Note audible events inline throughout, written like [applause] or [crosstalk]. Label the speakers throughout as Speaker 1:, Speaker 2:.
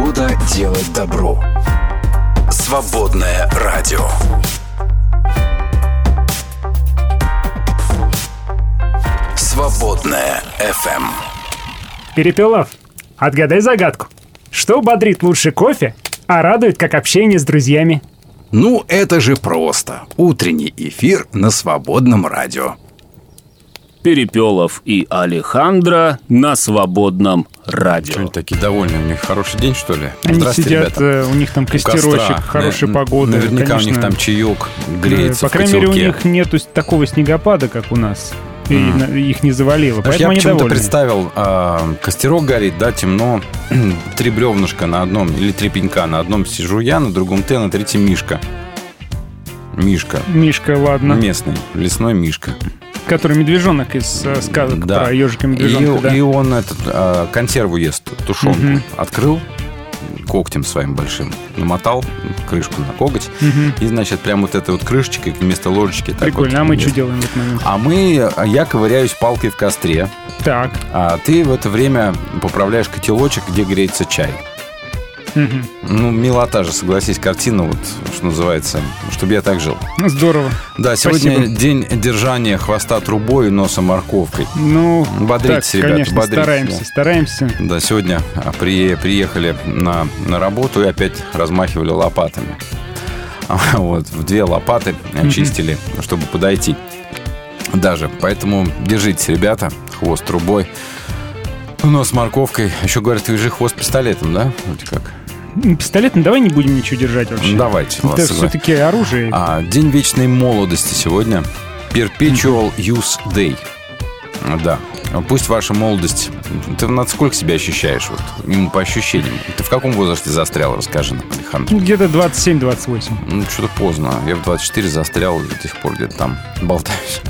Speaker 1: Свобода делать добро. Свободное радио. Свободное FM.
Speaker 2: Перепелов, отгадай загадку. Что бодрит лучше кофе, а радует как общение с друзьями?
Speaker 3: Ну, это же просто. Утренний эфир на свободном радио.
Speaker 4: Перепелов и Алехандро на свободном радио.
Speaker 5: Что они такие довольные? У них хороший день, что ли?
Speaker 2: Они
Speaker 5: Здравствуйте,
Speaker 2: сидят,
Speaker 5: ребята.
Speaker 2: э, у них там
Speaker 5: У
Speaker 2: костерочек, хорошая погода.
Speaker 5: Наверняка у
Speaker 2: конечно.
Speaker 5: них там чаек
Speaker 2: Э,
Speaker 5: греется
Speaker 2: По крайней мере, у них нету такого снегопада, как у нас. И на- их не завалило.
Speaker 5: Знаешь,
Speaker 2: Поэтому
Speaker 5: я почему-то представил, а, костерок горит, да, темно, [clears throat] три бревнышка на одном, или три пенька, на одном сижу я, на другом ты, а на третьем Мишка. Мишка.
Speaker 2: Мишка, ладно.
Speaker 5: Местный, лесной Мишка.
Speaker 2: Который медвежонок из э, сказок
Speaker 5: Да.
Speaker 2: про ежика
Speaker 5: И,
Speaker 2: медвежонка. да.
Speaker 5: и он этот, а, консерву ест, тушенку.
Speaker 2: Мгм.
Speaker 5: Открыл когтем своим большим, намотал крышку на коготь,
Speaker 2: Мгм.
Speaker 5: и, значит, прям вот этой вот крышечкой вместо ложечки. так
Speaker 2: Прикольно.
Speaker 5: вот
Speaker 2: А мы что делаем в этот момент?
Speaker 5: А мы, я ковыряюсь палкой в костре,
Speaker 2: Так.
Speaker 5: а ты в это время поправляешь котелочек, где греется чай. Ну, милота же, согласись, картина, вот, что называется, чтобы я так жил.
Speaker 2: Ну, Здорово.
Speaker 5: Да, сегодня
Speaker 2: Спасибо.
Speaker 5: день держания хвоста трубой и носа морковкой.
Speaker 2: Ну,
Speaker 5: Бодритесь,
Speaker 2: так,
Speaker 5: ребята,
Speaker 2: конечно,
Speaker 5: бодритесь,
Speaker 2: стараемся,
Speaker 5: да.
Speaker 2: стараемся.
Speaker 5: Да, сегодня а, при- приехали на, на работу и опять размахивали лопатами. [laughs] Вот, в две лопаты очистили, чтобы подойти. Даже. Поэтому держитесь, ребята. Хвост трубой. Нос морковкой. Еще говорят, же хвост пистолетом, да? Вроде как.
Speaker 2: Пистолет, ну давай не будем ничего держать вообще.
Speaker 5: Ну, давайте.
Speaker 2: Это все-таки оружие.
Speaker 5: А, День вечной молодости сегодня. Perpetual Youth Day. Да. Пусть ваша молодость... Ты над сколько себя ощущаешь? Вот, именно по ощущениям. Ты в каком возрасте застрял? Расскажи нам, Александр.
Speaker 2: Ну, Где-то 27-28.
Speaker 5: Ну, что-то поздно. Я в 24 застрял и до сих пор где-то там болтаюсь.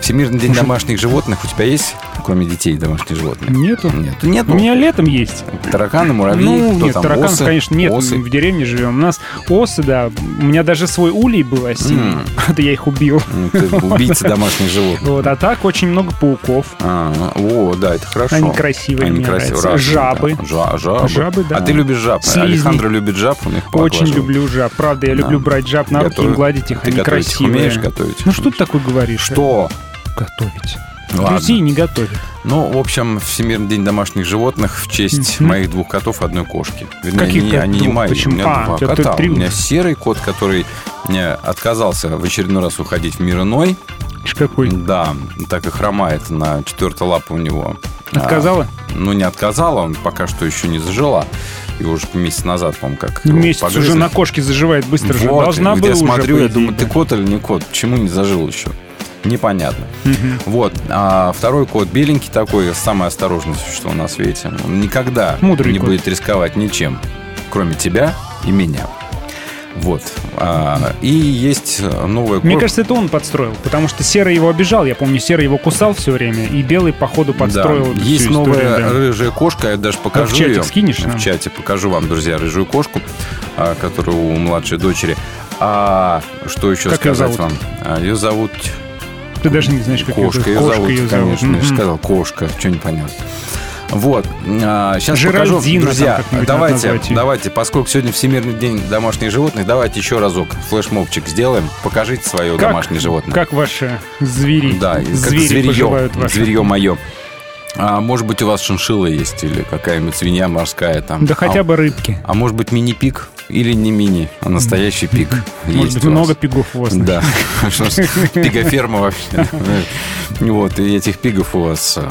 Speaker 5: Всемирный день домашних животных у тебя есть, кроме детей, домашних животных?
Speaker 2: Нету.
Speaker 5: Нет. Нет.
Speaker 2: У меня летом есть.
Speaker 5: Тараканы, муравьи,
Speaker 2: ну,
Speaker 5: кто
Speaker 2: нет,
Speaker 5: там?
Speaker 2: тараканов,
Speaker 5: осы?
Speaker 2: конечно, нет.
Speaker 5: Осы?
Speaker 2: Мы в деревне живем. У нас осы, да. У меня даже свой улей был осенний.
Speaker 5: М. [laughs]
Speaker 2: Это я их убил.
Speaker 5: Ну, ты [laughs] убийца домашних животных.
Speaker 2: Вот, а так очень много пауков.
Speaker 5: А, о, да, это хорошо.
Speaker 2: Они красивые,
Speaker 5: Они
Speaker 2: мне
Speaker 5: красивые.
Speaker 2: нравятся. Жабы.
Speaker 5: да. Жа- жабы.
Speaker 2: Жабы, да.
Speaker 5: А ты любишь жаб?
Speaker 2: Слизни.
Speaker 5: Александра любит жаб, он их
Speaker 2: Очень люблю жаб. Правда, я люблю брать жаб на руки и гладить их. Они красивые.
Speaker 5: умеешь готовить?
Speaker 2: Ну что ты такое говоришь?
Speaker 5: Что?
Speaker 2: Готовить.
Speaker 5: Ладно.
Speaker 2: Друзей не готовят.
Speaker 5: Ну, в общем, Всемирный день домашних животных в честь
Speaker 2: Мгм.
Speaker 5: моих двух котов и одной кошки. Вернее,
Speaker 2: Каких
Speaker 5: они,
Speaker 2: кот-
Speaker 5: они не мои.
Speaker 2: Почему?
Speaker 5: У меня
Speaker 2: А,
Speaker 5: два кота.
Speaker 2: три
Speaker 5: У меня серый кот, который мне отказался в очередной раз уходить в мир иной.
Speaker 2: Какой?
Speaker 5: Да, так и хромает на четвертой лапе у него.
Speaker 2: Отказала?
Speaker 5: А, ну, не отказала, он пока что еще не зажила. И уже месяц назад, по-моему, как
Speaker 2: Месяц
Speaker 5: погрызли.
Speaker 2: уже на кошке заживает быстро же.
Speaker 5: Вот,
Speaker 2: Должна
Speaker 5: вот
Speaker 2: была
Speaker 5: я смотрю, я думаю, ты
Speaker 2: да.
Speaker 5: кот или не кот? Почему не зажил еще? Непонятно. Вот. А второй кот беленький такой, самое осторожное существо на свете. Он никогда
Speaker 2: Мудрый
Speaker 5: не
Speaker 2: кот.
Speaker 5: будет рисковать ничем, кроме тебя и меня. Вот. А, и есть новая
Speaker 2: Мне кажется, это он подстроил, потому что Серый его обижал. Я помню, Серый его кусал все время, и Белый, походу, подстроил
Speaker 5: Да. Есть новая
Speaker 2: историю, да.
Speaker 5: рыжая кошка, я даже покажу
Speaker 2: в чатик
Speaker 5: ее.
Speaker 2: скинешь
Speaker 5: В
Speaker 2: нам?
Speaker 5: чате покажу вам, друзья, рыжую кошку, а, которую у младшей дочери. А что еще
Speaker 2: Как
Speaker 5: сказать
Speaker 2: зовут?
Speaker 5: вам? А, Ее зовут
Speaker 2: Ты даже не знаешь, как
Speaker 5: Кошка, ее
Speaker 2: Кошка
Speaker 5: зовут,
Speaker 2: её
Speaker 5: конечно. Я же сказал кошка, что непонятно. Вот. сейчас
Speaker 2: Жеральдина
Speaker 5: покажу. Друзья, давайте, давайте, поскольку сегодня Всемирный день домашних животных, давайте еще разок флешмобчик сделаем. Покажите свое
Speaker 2: Как-
Speaker 5: домашнее животное.
Speaker 2: Как ваши звери,
Speaker 5: Да, и как
Speaker 2: звери
Speaker 5: зверье,
Speaker 2: ваши?
Speaker 5: зверье мое. А, может быть, у вас шиншилла есть или какая-нибудь свинья морская там.
Speaker 2: Да хотя
Speaker 5: а,
Speaker 2: бы рыбки.
Speaker 5: А может быть, мини-пик или не мини, а настоящий пик.
Speaker 2: Может быть, много пигов у вас.
Speaker 5: Да, [laughs] пигоферма вообще. [laughs] Вот, и этих пигов у вас, э,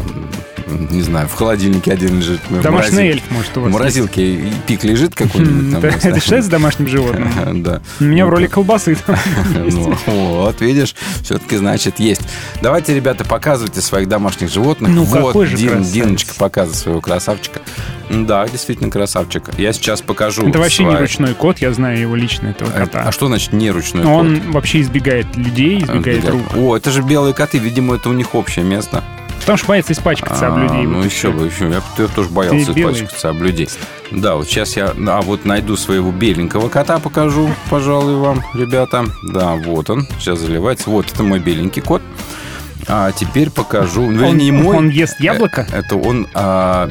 Speaker 5: не знаю, в холодильнике один лежит. в
Speaker 2: Домашний эльф, может, у
Speaker 5: В
Speaker 2: вас
Speaker 5: морозилке и пик лежит какой-нибудь
Speaker 2: Это считается домашним животным? [laughs]
Speaker 5: Да.
Speaker 2: У меня в роли колбасы [laughs]
Speaker 5: ну, вот, видишь, все-таки, значит, есть. Давайте, ребята, показывайте своих домашних животных.
Speaker 2: Ну,
Speaker 5: вот,
Speaker 2: какой же.
Speaker 5: Диночка показывает своего красавчика. Да, действительно красавчик. Я сейчас покажу.
Speaker 2: Это вообще не ручной кот, я знаю его лично, этого
Speaker 5: Это-
Speaker 2: кота.
Speaker 5: А что значит не ручной
Speaker 2: Он
Speaker 5: кот?
Speaker 2: вообще избегает людей, избегает
Speaker 5: Избегает.
Speaker 2: рук.
Speaker 5: О, это же белые коты, видимо, это у них общее место.
Speaker 2: Потому что боится испачкаться об
Speaker 5: А,
Speaker 2: людей.
Speaker 5: Ну
Speaker 2: вот и
Speaker 5: еще бы, еще. Я, я тоже боялся
Speaker 2: Ты белый.
Speaker 5: испачкаться об людей. Да, вот сейчас я, а вот найду своего беленького кота, покажу, пожалуй, вам, ребята. Да, вот он, сейчас заливается. Вот, это мой беленький кот. А теперь покажу. Ну,
Speaker 2: Он,
Speaker 5: вернее, мой.
Speaker 2: он ест яблоко?
Speaker 5: Э, Это он а,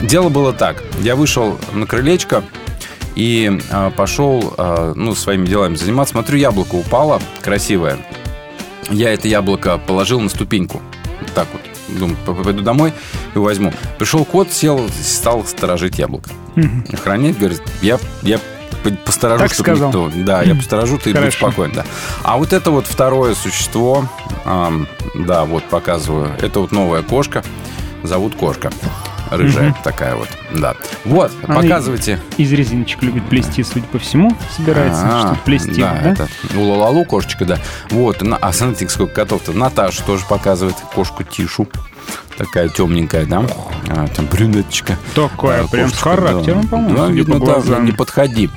Speaker 5: дело было так. Я вышел на крылечко и а, пошел, а, ну, своими делами заниматься. Смотрю, яблоко упало, красивое. Я это яблоко положил на ступеньку. Вот так вот. Думаю, пойду домой и возьму. Пришел кот, сел, стал сторожить яблоко. Охранять, говорит, я, я посторожу,
Speaker 2: Так
Speaker 5: чтобы
Speaker 2: сказал.
Speaker 5: никто... Да, я посторожу, ты будь спокоен, да. А вот это вот второе существо, ам, да, вот показываю, это вот новая кошка, зовут кошка. Рыжая такая вот, да. Вот,
Speaker 2: Она
Speaker 5: показывайте.
Speaker 2: Из резиночек любит плести, судя по всему. Собирается
Speaker 5: А,
Speaker 2: что-то плести,
Speaker 5: да,
Speaker 2: да?
Speaker 5: это Лалалу кошечка, да. Вот, на- а смотрите, сколько котов-то. Наташа тоже показывает кошку Тишу. Такая темненькая, да? А, там брюнеточка.
Speaker 2: Такая,
Speaker 5: А,
Speaker 2: прям с характером,
Speaker 5: да.
Speaker 2: по-моему,
Speaker 5: Да,
Speaker 2: судя
Speaker 5: видно,
Speaker 2: по
Speaker 5: да, не подходи.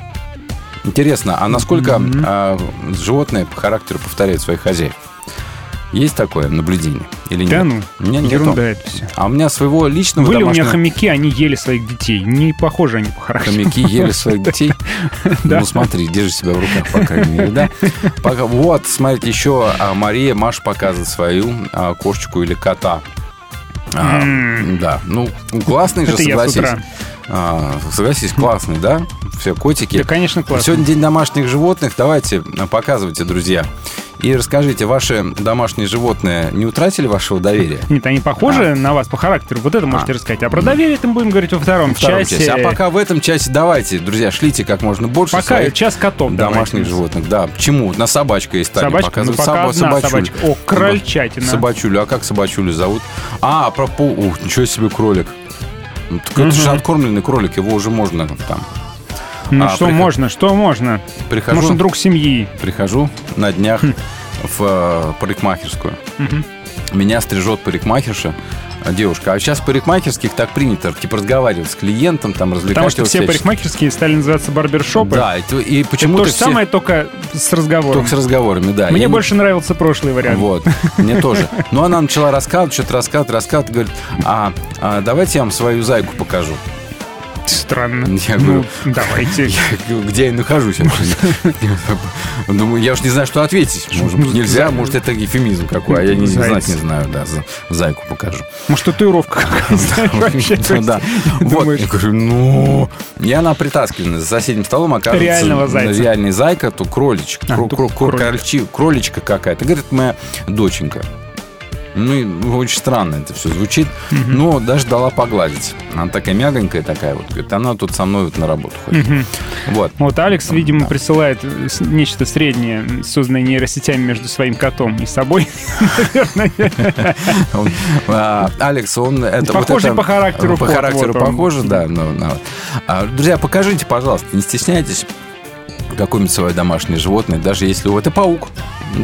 Speaker 5: Интересно, а насколько а, животные по характеру повторяют своих хозяев? Есть такое наблюдение или нет?
Speaker 2: Да ну,
Speaker 5: У меня нету.
Speaker 2: ерунда это все.
Speaker 5: А у меня своего личного
Speaker 2: Были у меня
Speaker 5: домашнего...
Speaker 2: хомяки, они ели своих детей. Не похожи они по характеру.
Speaker 5: Хомяки ели своих детей. [laughs] Ну, смотри, держи себя в руках, по крайней мере, да? Вот, смотрите, еще а, Мария, Маша показывает свою а, кошечку или кота. А, Да, ну, классный же, согласись. А, Согласись, классный, да? Все, котики.
Speaker 2: Да, конечно, классно.
Speaker 5: Сегодня день домашних животных. Давайте, а, показывайте, друзья. И расскажите, ваши домашние животные не утратили вашего доверия?
Speaker 2: Нет, они похожи на вас по характеру. Вот это можете
Speaker 5: А.
Speaker 2: рассказать. А про доверие мы будем говорить во втором,
Speaker 5: Втором
Speaker 2: часе.
Speaker 5: часе. А пока в этом часе давайте, друзья, шлите как можно больше
Speaker 2: Пока
Speaker 5: своих
Speaker 2: час котов.
Speaker 5: домашних
Speaker 2: давайте.
Speaker 5: животных. Да, почему? На собачка есть Таня
Speaker 2: Собачка? Ну,
Speaker 5: показывает.
Speaker 2: пока
Speaker 5: Собо-
Speaker 2: одна собачка. О, крольчатина.
Speaker 5: Собачулю. А как собачулю зовут? А, про пу... Ух, ничего себе кролик. Ну, Так это же откормленный кролик, его уже можно там.
Speaker 2: Ну
Speaker 5: А,
Speaker 2: что
Speaker 5: приход-
Speaker 2: можно, что можно?
Speaker 5: Прихожу,
Speaker 2: Может, он друг семьи.
Speaker 5: прихожу на днях
Speaker 2: Хм.
Speaker 5: в э, парикмахерскую. Меня стрижет парикмахерша, девушка. А сейчас в парикмахерских так принято, типа, разговаривать с клиентом, там, развлекать
Speaker 2: Потому что все
Speaker 5: всячески.
Speaker 2: парикмахерские стали называться барбершопы.
Speaker 5: Да, и,
Speaker 2: Это
Speaker 5: почему-то
Speaker 2: то же
Speaker 5: все...
Speaker 2: самое, только с разговором.
Speaker 5: Только с разговорами, да.
Speaker 2: Мне
Speaker 5: Я не-
Speaker 2: больше нравился прошлый вариант.
Speaker 5: Вот, мне [laughs] тоже. Но она начала рассказывать, что-то рассказывать, рассказывать, говорит, а, а давайте я вам свою зайку покажу.
Speaker 2: Странно.
Speaker 5: Я
Speaker 2: ну,
Speaker 5: говорю,
Speaker 2: давайте. [laughs]
Speaker 5: Где я нахожусь? Думаю, я уж не знаю, что ответить. Может быть, нельзя, может, это эфемизм какой, а я не знать не знаю, да, за- зайку покажу.
Speaker 2: Может, татуировка какая-то, [laughs] вообще.
Speaker 5: Ну да. Вот, я говорю, ну... И она притаскивает за соседним столом, оказывается...
Speaker 2: Реального зайца.
Speaker 5: Реальный зайка, то кроличек.
Speaker 2: А,
Speaker 5: Кроличка какая-то. Говорит, моя доченька. Ну, очень странно это все звучит. Но даже дала погладить. Она такая мягонькая такая вот. Говорит, она тут со мной вот на работу ходит. Вот.
Speaker 2: Вот Алекс, видимо, присылает э, нечто среднее, созданное нейросетями между своим котом и собой. [laughs]
Speaker 5: А, Алекс, он это
Speaker 2: Похожий по характеру
Speaker 5: По характеру похоже, да. ну, ну. А, друзья, покажите, пожалуйста, не стесняйтесь какое-нибудь свое домашнее животное, даже если у это паук.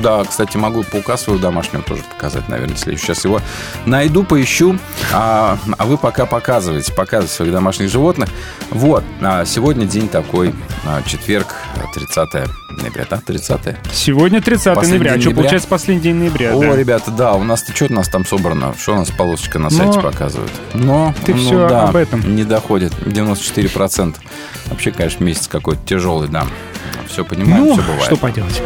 Speaker 5: Да, кстати, могу паука своего домашнего тоже показать, наверное, если сейчас его найду, поищу. А, а вы пока показывайте, показывайте своих домашних животных. Вот, а, сегодня день такой, а, четверг, 30 ноября, да, 30
Speaker 2: Сегодня 30
Speaker 5: Последний
Speaker 2: ноября. А что, получается, последний день ноября?
Speaker 5: О,
Speaker 2: да.
Speaker 5: ребята, да, у нас что у нас там собрано? Что у нас полосочка на сайте
Speaker 2: Но
Speaker 5: показывает? Но
Speaker 2: ты
Speaker 5: ну
Speaker 2: всё
Speaker 5: да,
Speaker 2: об этом.
Speaker 5: Не доходит. 94%. Вообще, конечно, месяц какой-то тяжелый, да. Все понимаем,
Speaker 2: Ну,
Speaker 5: все бывает.
Speaker 2: что поделать.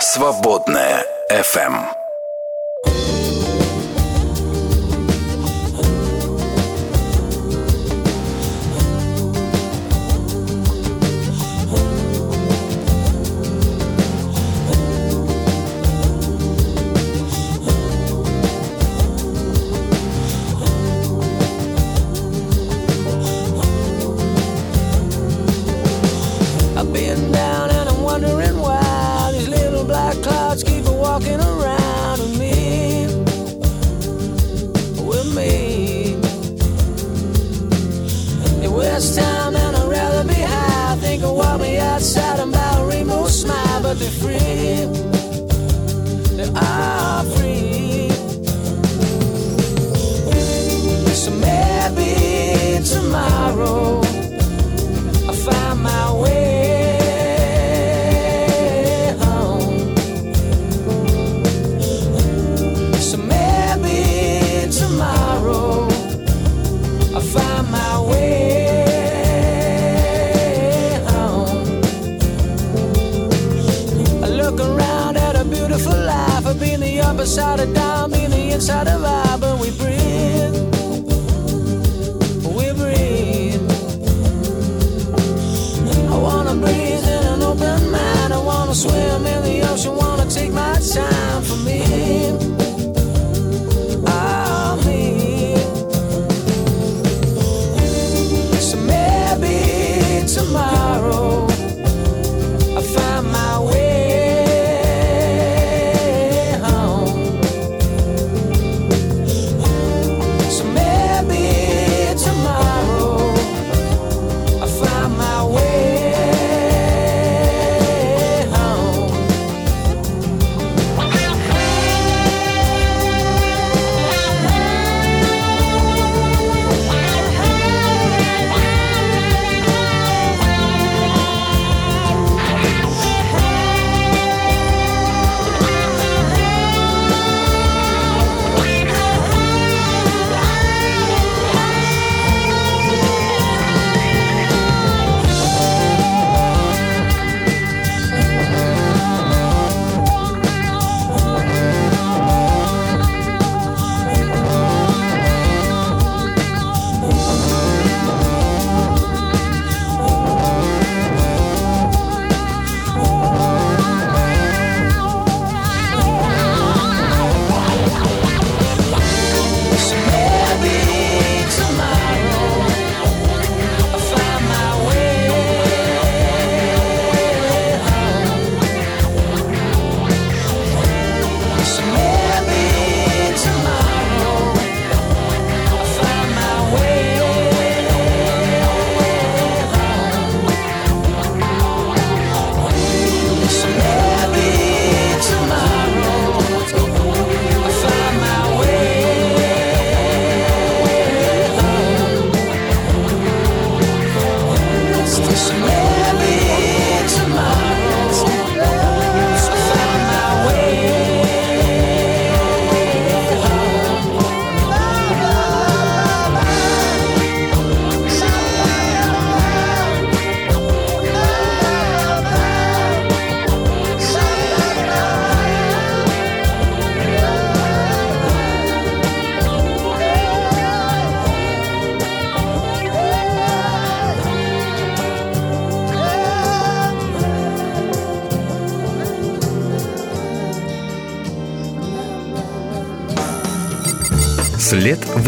Speaker 1: Свободная FM.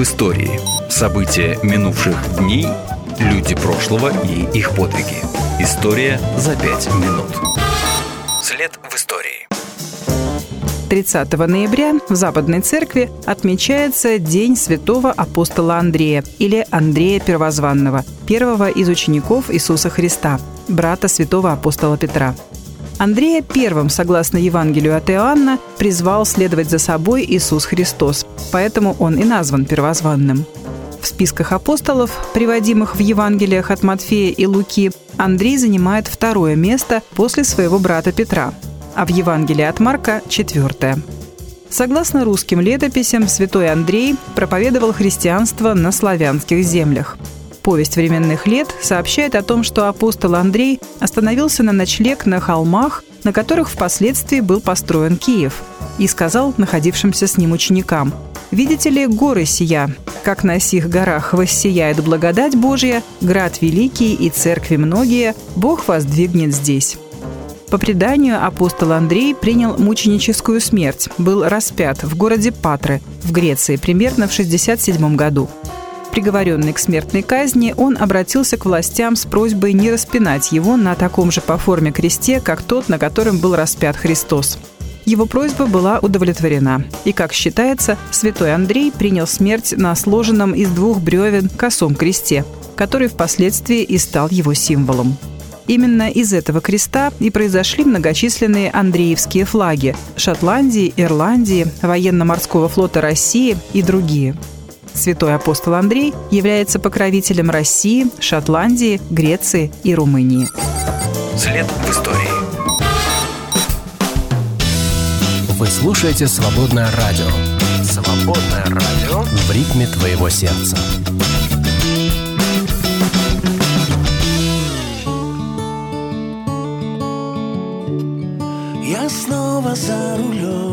Speaker 5: Истории. События минувших дней, люди прошлого и их подвиги. История за пять минут. След в истории.
Speaker 6: 30 ноября в Западной Церкви отмечается День святого апостола Андрея или Андрея Первозванного, первого из учеников Иисуса Христа, брата святого апостола Петра. Андрея первым, согласно Евангелию от Иоанна, призвал следовать за собой Иисус Христос, поэтому он и назван первозванным. В списках апостолов, приводимых в Евангелиях от Матфея и Луки, Андрей занимает второе место после своего брата Петра – а в Евангелии от Марка – четвертое. Согласно русским летописям, святой Андрей проповедовал христианство на славянских землях. Повесть временных лет сообщает о том, что апостол Андрей остановился на ночлег на холмах, на которых впоследствии был построен Киев, и сказал находившимся с ним ученикам «Видите ли горы сия? Как на сих горах воссияет благодать Божья, град великий и церкви многие, Бог воздвигнет здесь». По преданию, апостол Андрей принял мученическую смерть, был распят в городе Патры в Греции примерно в 67 году. Приговоренный к смертной казни, он обратился к властям с просьбой не распинать его на таком же по форме кресте, как тот, на котором был распят Христос. Его просьба была удовлетворена. И, как считается, святой Андрей принял смерть на сложенном из двух бревен косом кресте, который впоследствии и стал его символом. Именно из этого креста и произошли многочисленные Андреевские флаги – Шотландии, Ирландии, военно-морского флота России и другие. Святой апостол Андрей является покровителем России, Шотландии, Греции и Румынии.
Speaker 5: След в истории.
Speaker 7: Вы слушаете «Свободное радио». «Свободное радио» в ритме твоего сердца.
Speaker 8: Я снова за рулем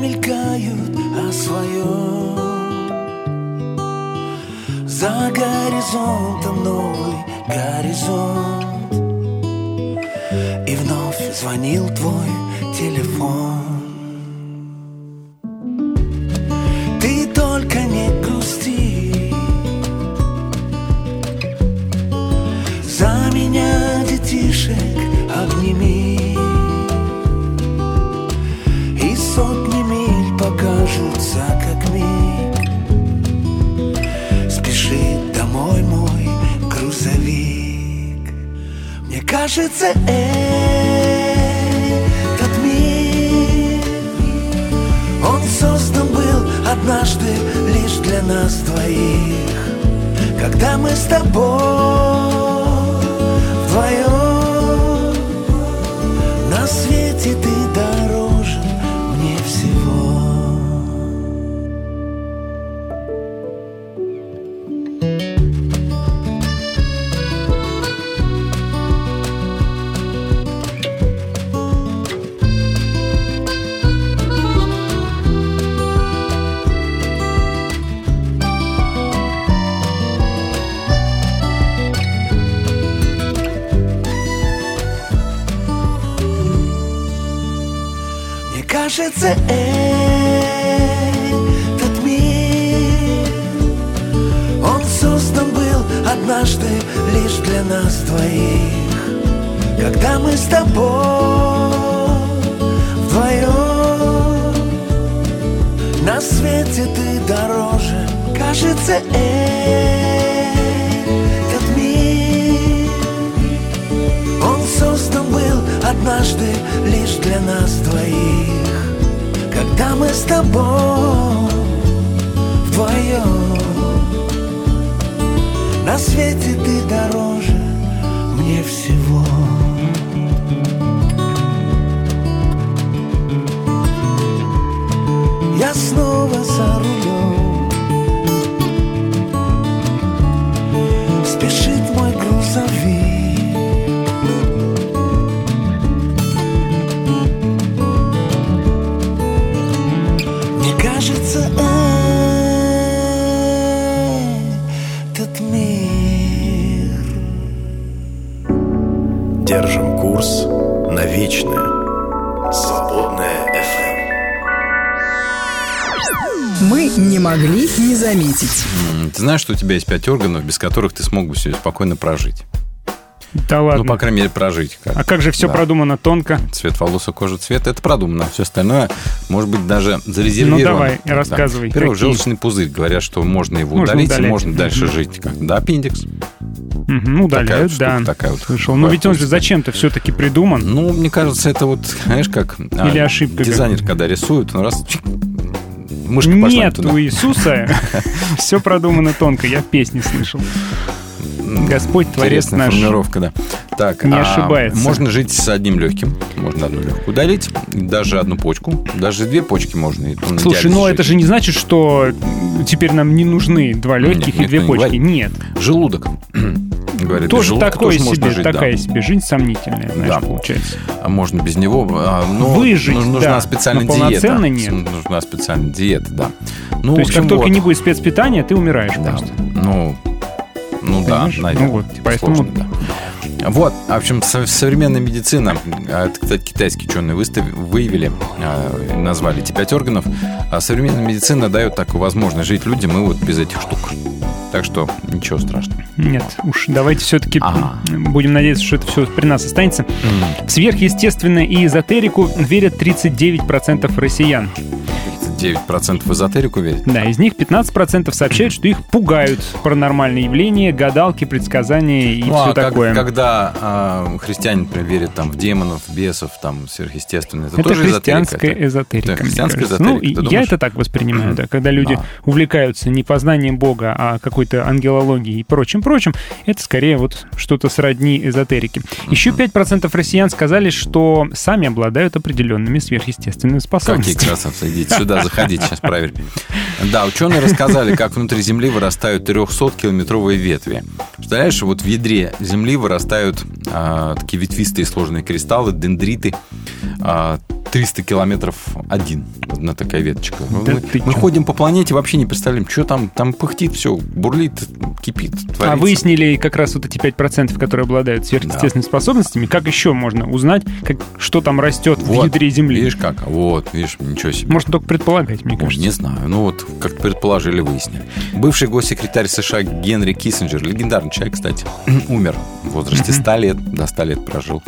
Speaker 8: мелькают о своем За горизонтом новый горизонт. И вновь звонил твой телефон кажется, этот мир Он создан был однажды лишь для нас двоих. Когда мы с тобой вдвоем На свете ты дорожен этот мир. Он создан был однажды лишь для нас двоих. Когда мы с тобой вдвоем На свете ты дороже Кажется, этот мир. Он создан был однажды лишь для нас двоих Когда мы с тобой вдвоем На свете ты дороже мне всего. Я снова за рулем сердце этот мир.
Speaker 7: Держим курс на вечное. Свободное FM. Эм.
Speaker 6: Мы не могли не заметить.
Speaker 5: Ты знаешь, что у тебя есть пять органов, без которых ты смог бы себе спокойно прожить?
Speaker 2: Да ладно.
Speaker 5: Ну, по крайней мере, прожить. как.
Speaker 2: а как же все
Speaker 5: Да.
Speaker 2: продумано тонко?
Speaker 5: Цвет волос и кожа цвет, это продумано. Все остальное, может быть, даже зарезервировано.
Speaker 2: Ну, давай, рассказывай,
Speaker 5: Во-первых,
Speaker 2: какие?
Speaker 5: желчный пузырь. Говорят, что можно его
Speaker 2: Можно
Speaker 5: удалить, и
Speaker 2: удалять.
Speaker 5: можно дальше жить. Как, да, аппендикс.
Speaker 2: Мгм, удаляют,
Speaker 5: вот
Speaker 2: да.
Speaker 5: такая вот.
Speaker 2: Слышал. Но ведь он же зачем-то все-таки придуман.
Speaker 5: Ну, мне кажется, это вот, знаешь, как... а,
Speaker 2: Или ошибка
Speaker 5: Дизайнер, когда рисует, он раз... чик, Мышка пошла
Speaker 2: Нет у Иисуса [laughs] все продумано тонко, я в песне слышал. Господь Творец
Speaker 5: Интересная
Speaker 2: наш.
Speaker 5: формулировка, да. Так,
Speaker 2: не
Speaker 5: а,
Speaker 2: ошибается.
Speaker 5: Можно жить с одним легким. Можно одну легкую удалить. Даже одну почку. Даже две почки можно. и
Speaker 2: Слушай, ну
Speaker 5: жить.
Speaker 2: это же не значит, что теперь нам не нужны два легких и
Speaker 5: никто
Speaker 2: две
Speaker 5: не
Speaker 2: почки.
Speaker 5: говорит.
Speaker 2: Нет.
Speaker 5: Желудок. [clears throat] Говорят, без
Speaker 2: Тоже
Speaker 5: желудка
Speaker 2: такое
Speaker 5: тоже
Speaker 2: себе,
Speaker 5: жить,
Speaker 2: такая
Speaker 5: да.
Speaker 2: себе жизнь сомнительная, знаешь,
Speaker 5: Да.
Speaker 2: получается.
Speaker 5: А можно без него. а, но
Speaker 2: Выжить,
Speaker 5: ну, нужна
Speaker 2: да,
Speaker 5: специальная
Speaker 2: но
Speaker 5: диета.
Speaker 2: нет.
Speaker 5: Нужна специальная диета, да. Ну,
Speaker 2: То есть, как только
Speaker 5: вот.
Speaker 2: не будет спецпитания, ты умираешь
Speaker 5: Да.
Speaker 2: просто.
Speaker 5: Ну, ну да,
Speaker 2: Понимаешь?
Speaker 5: наверное.
Speaker 2: Ну вот, поэтому-
Speaker 5: Сложно, да. Вот, в общем, со- современная медицина, а, это, кстати, китайские ученые выстави- выявили, а, назвали эти пять органов, а современная медицина дает такую возможность жить людям и вот без этих штук. Так что ничего страшного.
Speaker 2: Нет, уж давайте все-таки
Speaker 5: Ага.
Speaker 2: будем надеяться, что это все при нас останется. В сверхъестественное и эзотерику верят 39% россиян.
Speaker 5: 9% в эзотерику верят.
Speaker 2: Да, из них 15% сообщают, что их пугают паранормальные явления, гадалки, предсказания и
Speaker 5: Ну,
Speaker 2: все
Speaker 5: а как-
Speaker 2: такое.
Speaker 5: когда а, христиане, например, верят там, в демонов, бесов, там, сверхъестественное, это,
Speaker 2: Это
Speaker 5: тоже
Speaker 2: христианская
Speaker 5: эзотерика. Это христианская эзотерика,
Speaker 2: Ну, я
Speaker 5: думаешь?
Speaker 2: это так воспринимаю, да. Когда люди
Speaker 5: Да.
Speaker 2: увлекаются не познанием Бога, а какой-то ангелологией и прочим-прочим, это скорее вот что-то сродни эзотерике. Еще 5% россиян сказали, что сами обладают определенными сверхъестественными
Speaker 5: Какие
Speaker 2: способностями.
Speaker 5: красавцы, идите сюда, заходите, сейчас проверим. Да, ученые рассказали, как внутри Земли вырастают 300-километровые ветви. Представляешь, вот в ядре Земли вырастают а, такие ветвистые сложные кристаллы, дендриты, а, 300 километров один, одна такая веточка.
Speaker 2: Да
Speaker 5: мы мы
Speaker 2: чё?
Speaker 5: ходим по планете, вообще не представляем, что там, там пыхтит все, бурлит, кипит,
Speaker 2: А
Speaker 5: творится.
Speaker 2: выяснили как раз вот эти 5%, которые обладают сверхъестественными способностями. Как еще можно узнать, как, что там растет в
Speaker 5: Вот,
Speaker 2: ядре Земли?
Speaker 5: Видишь как? Вот, видишь, ничего себе.
Speaker 2: Можно только предполагать, мне
Speaker 5: Ой,
Speaker 2: кажется.
Speaker 5: не знаю. Ну вот, как предположили, выяснили. Бывший госсекретарь США Генри Киссинджер, легендарный человек, кстати, [clears throat] умер в возрасте 100 лет. До 100 лет прожил.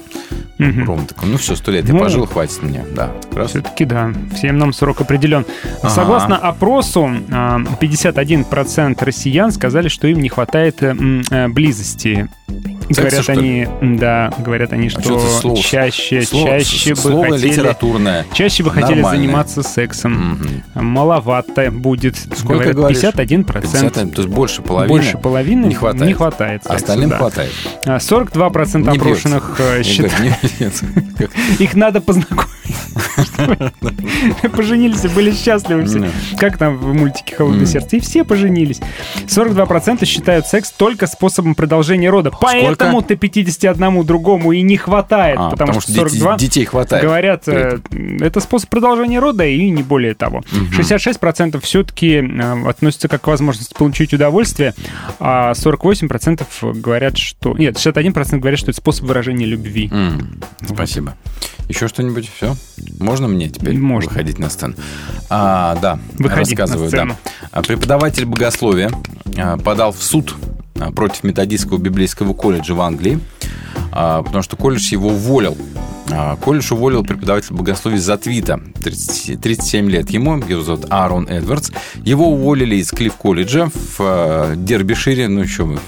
Speaker 5: Ровно такой. Ну все, 100 лет я
Speaker 2: Ну,
Speaker 5: пожил, хватит мне. Да.
Speaker 2: Все-таки да, всем нам срок определен.
Speaker 5: Ага.
Speaker 2: Согласно опросу, а, 51% россиян сказали, что им не хватает э, близости. Говорят
Speaker 5: что ли?
Speaker 2: они, да, говорят они,
Speaker 5: А
Speaker 2: что
Speaker 5: что это слово?
Speaker 2: чаще,
Speaker 5: Слово-
Speaker 2: чаще бы хотели,
Speaker 5: литературное.
Speaker 2: чаще бы хотели
Speaker 5: Нормальное.
Speaker 2: заниматься сексом.
Speaker 5: Мгм.
Speaker 2: Маловато будет.
Speaker 5: Сколько
Speaker 2: говорят,
Speaker 5: говоришь?
Speaker 2: 51%.
Speaker 5: 50, то есть больше половины.
Speaker 2: Больше половины
Speaker 5: не хватает.
Speaker 2: Не хватает секса,
Speaker 5: Остальным
Speaker 2: да.
Speaker 5: хватает.
Speaker 2: А 42%
Speaker 5: Не бьется.
Speaker 2: опрошенных э, считают,
Speaker 5: не
Speaker 2: их надо познакомить. [laughs] Поженились и были счастливы все. Как там в мультике «Холодное сердце». И все поженились. 42% считают секс только способом продолжения рода. Поэтому-то 51 другому и не хватает.
Speaker 5: А,
Speaker 2: потому, что 42
Speaker 5: детей, хватает.
Speaker 2: говорят, э, это способ продолжения рода и не более того. 66% все-таки относятся как к возможности получить удовольствие, а 48% говорят, что... Нет, 61% говорят, что это способ выражения любви.
Speaker 5: М, Спасибо. Еще что-нибудь? Все? Можно мне теперь
Speaker 2: Можно.
Speaker 5: выходить на сцену? А, да,
Speaker 2: Выходи
Speaker 5: рассказываю,
Speaker 2: на сцену.
Speaker 5: да. Преподаватель богословия а, подал в суд против методистского библейского колледжа в Англии, а, потому что колледж его уволил. А, Колледж уволил преподавателя богословия за твита 30 37 лет ему, его зовут Аарон Эдвардс. Его уволили из Клифф колледжа в а, Дербишире, ну еще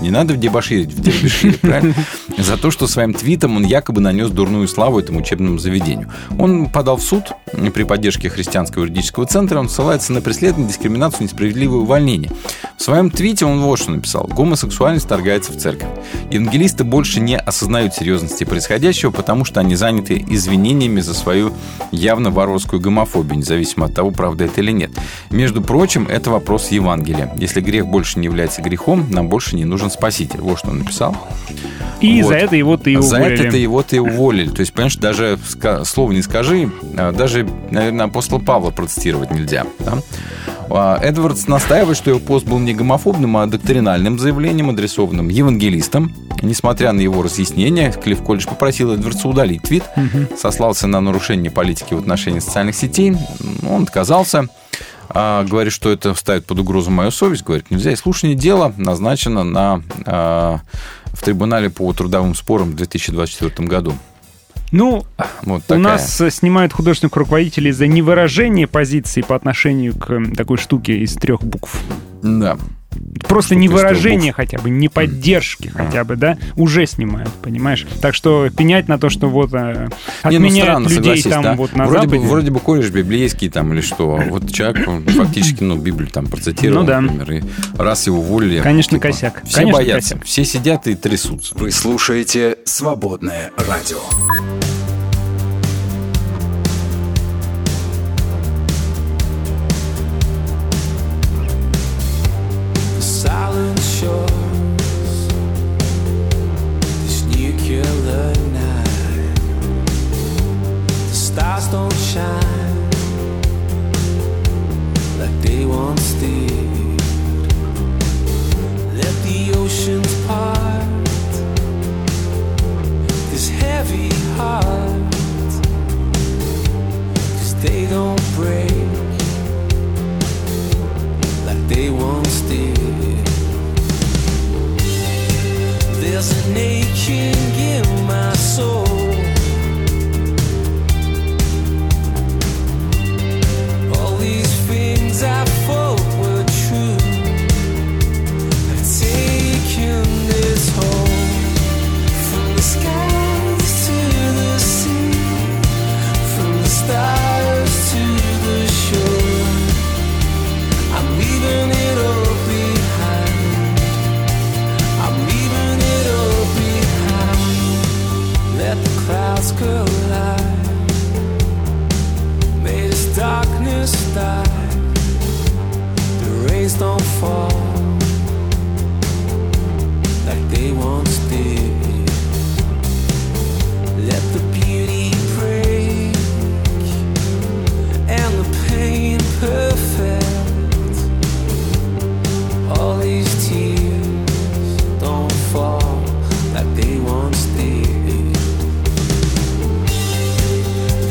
Speaker 5: не надо дебоширить в Дербишире, [laughs] правильно? За то, что своим твитом он якобы нанес дурную славу этому учебному заведению. Он подал в суд при поддержке Христианского юридического центра. Он ссылается на преследование, дискриминацию, несправедливое увольнение. В своем твите он вот что написал. Гомосексуальность торгается в церковь. Евангелисты больше не осознают серьезности происходящего, потому что они заняты извинениями за свою явно варварскую гомофобию, независимо от того, правда это или нет. Между прочим, это вопрос Евангелия. Если грех больше не является грехом, нам больше не нужен спаситель. Вот что он написал.
Speaker 2: И
Speaker 5: Вот.
Speaker 2: за это его ты и
Speaker 5: За
Speaker 2: уволили.
Speaker 5: это его-то и уволили. То есть, понимаешь, даже слова не скажи, а даже, наверное, апостола Павла протестировать нельзя. да? А, Эдвардс настаивает, что его пост был не гомофобным, а доктринальным заявлением, адресованным евангелистам. Несмотря на его разъяснения, Клифф Колледж попросил Эдвардса удалить твит, сослался на нарушение политики в отношении социальных сетей. Он отказался. А, говорит, что это ставит под угрозу мою совесть. Говорит, нельзя. И слушание дела назначено на, а, в трибунале по трудовым спорам в 2024 году.
Speaker 2: Ну,
Speaker 5: Вот
Speaker 2: у нас э, снимают художественных руководителей за невыражение позиции по отношению к такой штуке из трех букв.
Speaker 5: Да.
Speaker 2: Просто не выражение хотя бы, не поддержки хотя бы, да, уже снимают, понимаешь? Так что пенять на то, что вот э,
Speaker 5: Не, ну,
Speaker 2: отменяют
Speaker 5: странно,
Speaker 2: людей там
Speaker 5: да?
Speaker 2: вот на
Speaker 5: вроде
Speaker 2: Западе.
Speaker 5: Бы, вроде бы колледж библейский там или что. Вот человек он [coughs] фактически, ну, Библию там процитировал,
Speaker 2: Ну да.
Speaker 5: например, и раз его уволили...
Speaker 2: Конечно, косяк.
Speaker 5: Все
Speaker 2: Конечно,
Speaker 5: боятся,
Speaker 2: косяк.
Speaker 5: все сидят и трясутся.
Speaker 9: Вы слушаете «Свободное радио».
Speaker 10: Stars don't shine like they once did. Let the oceans part, this heavy heart, 'cause they don't break like they once did. There's an aching in my soul. I've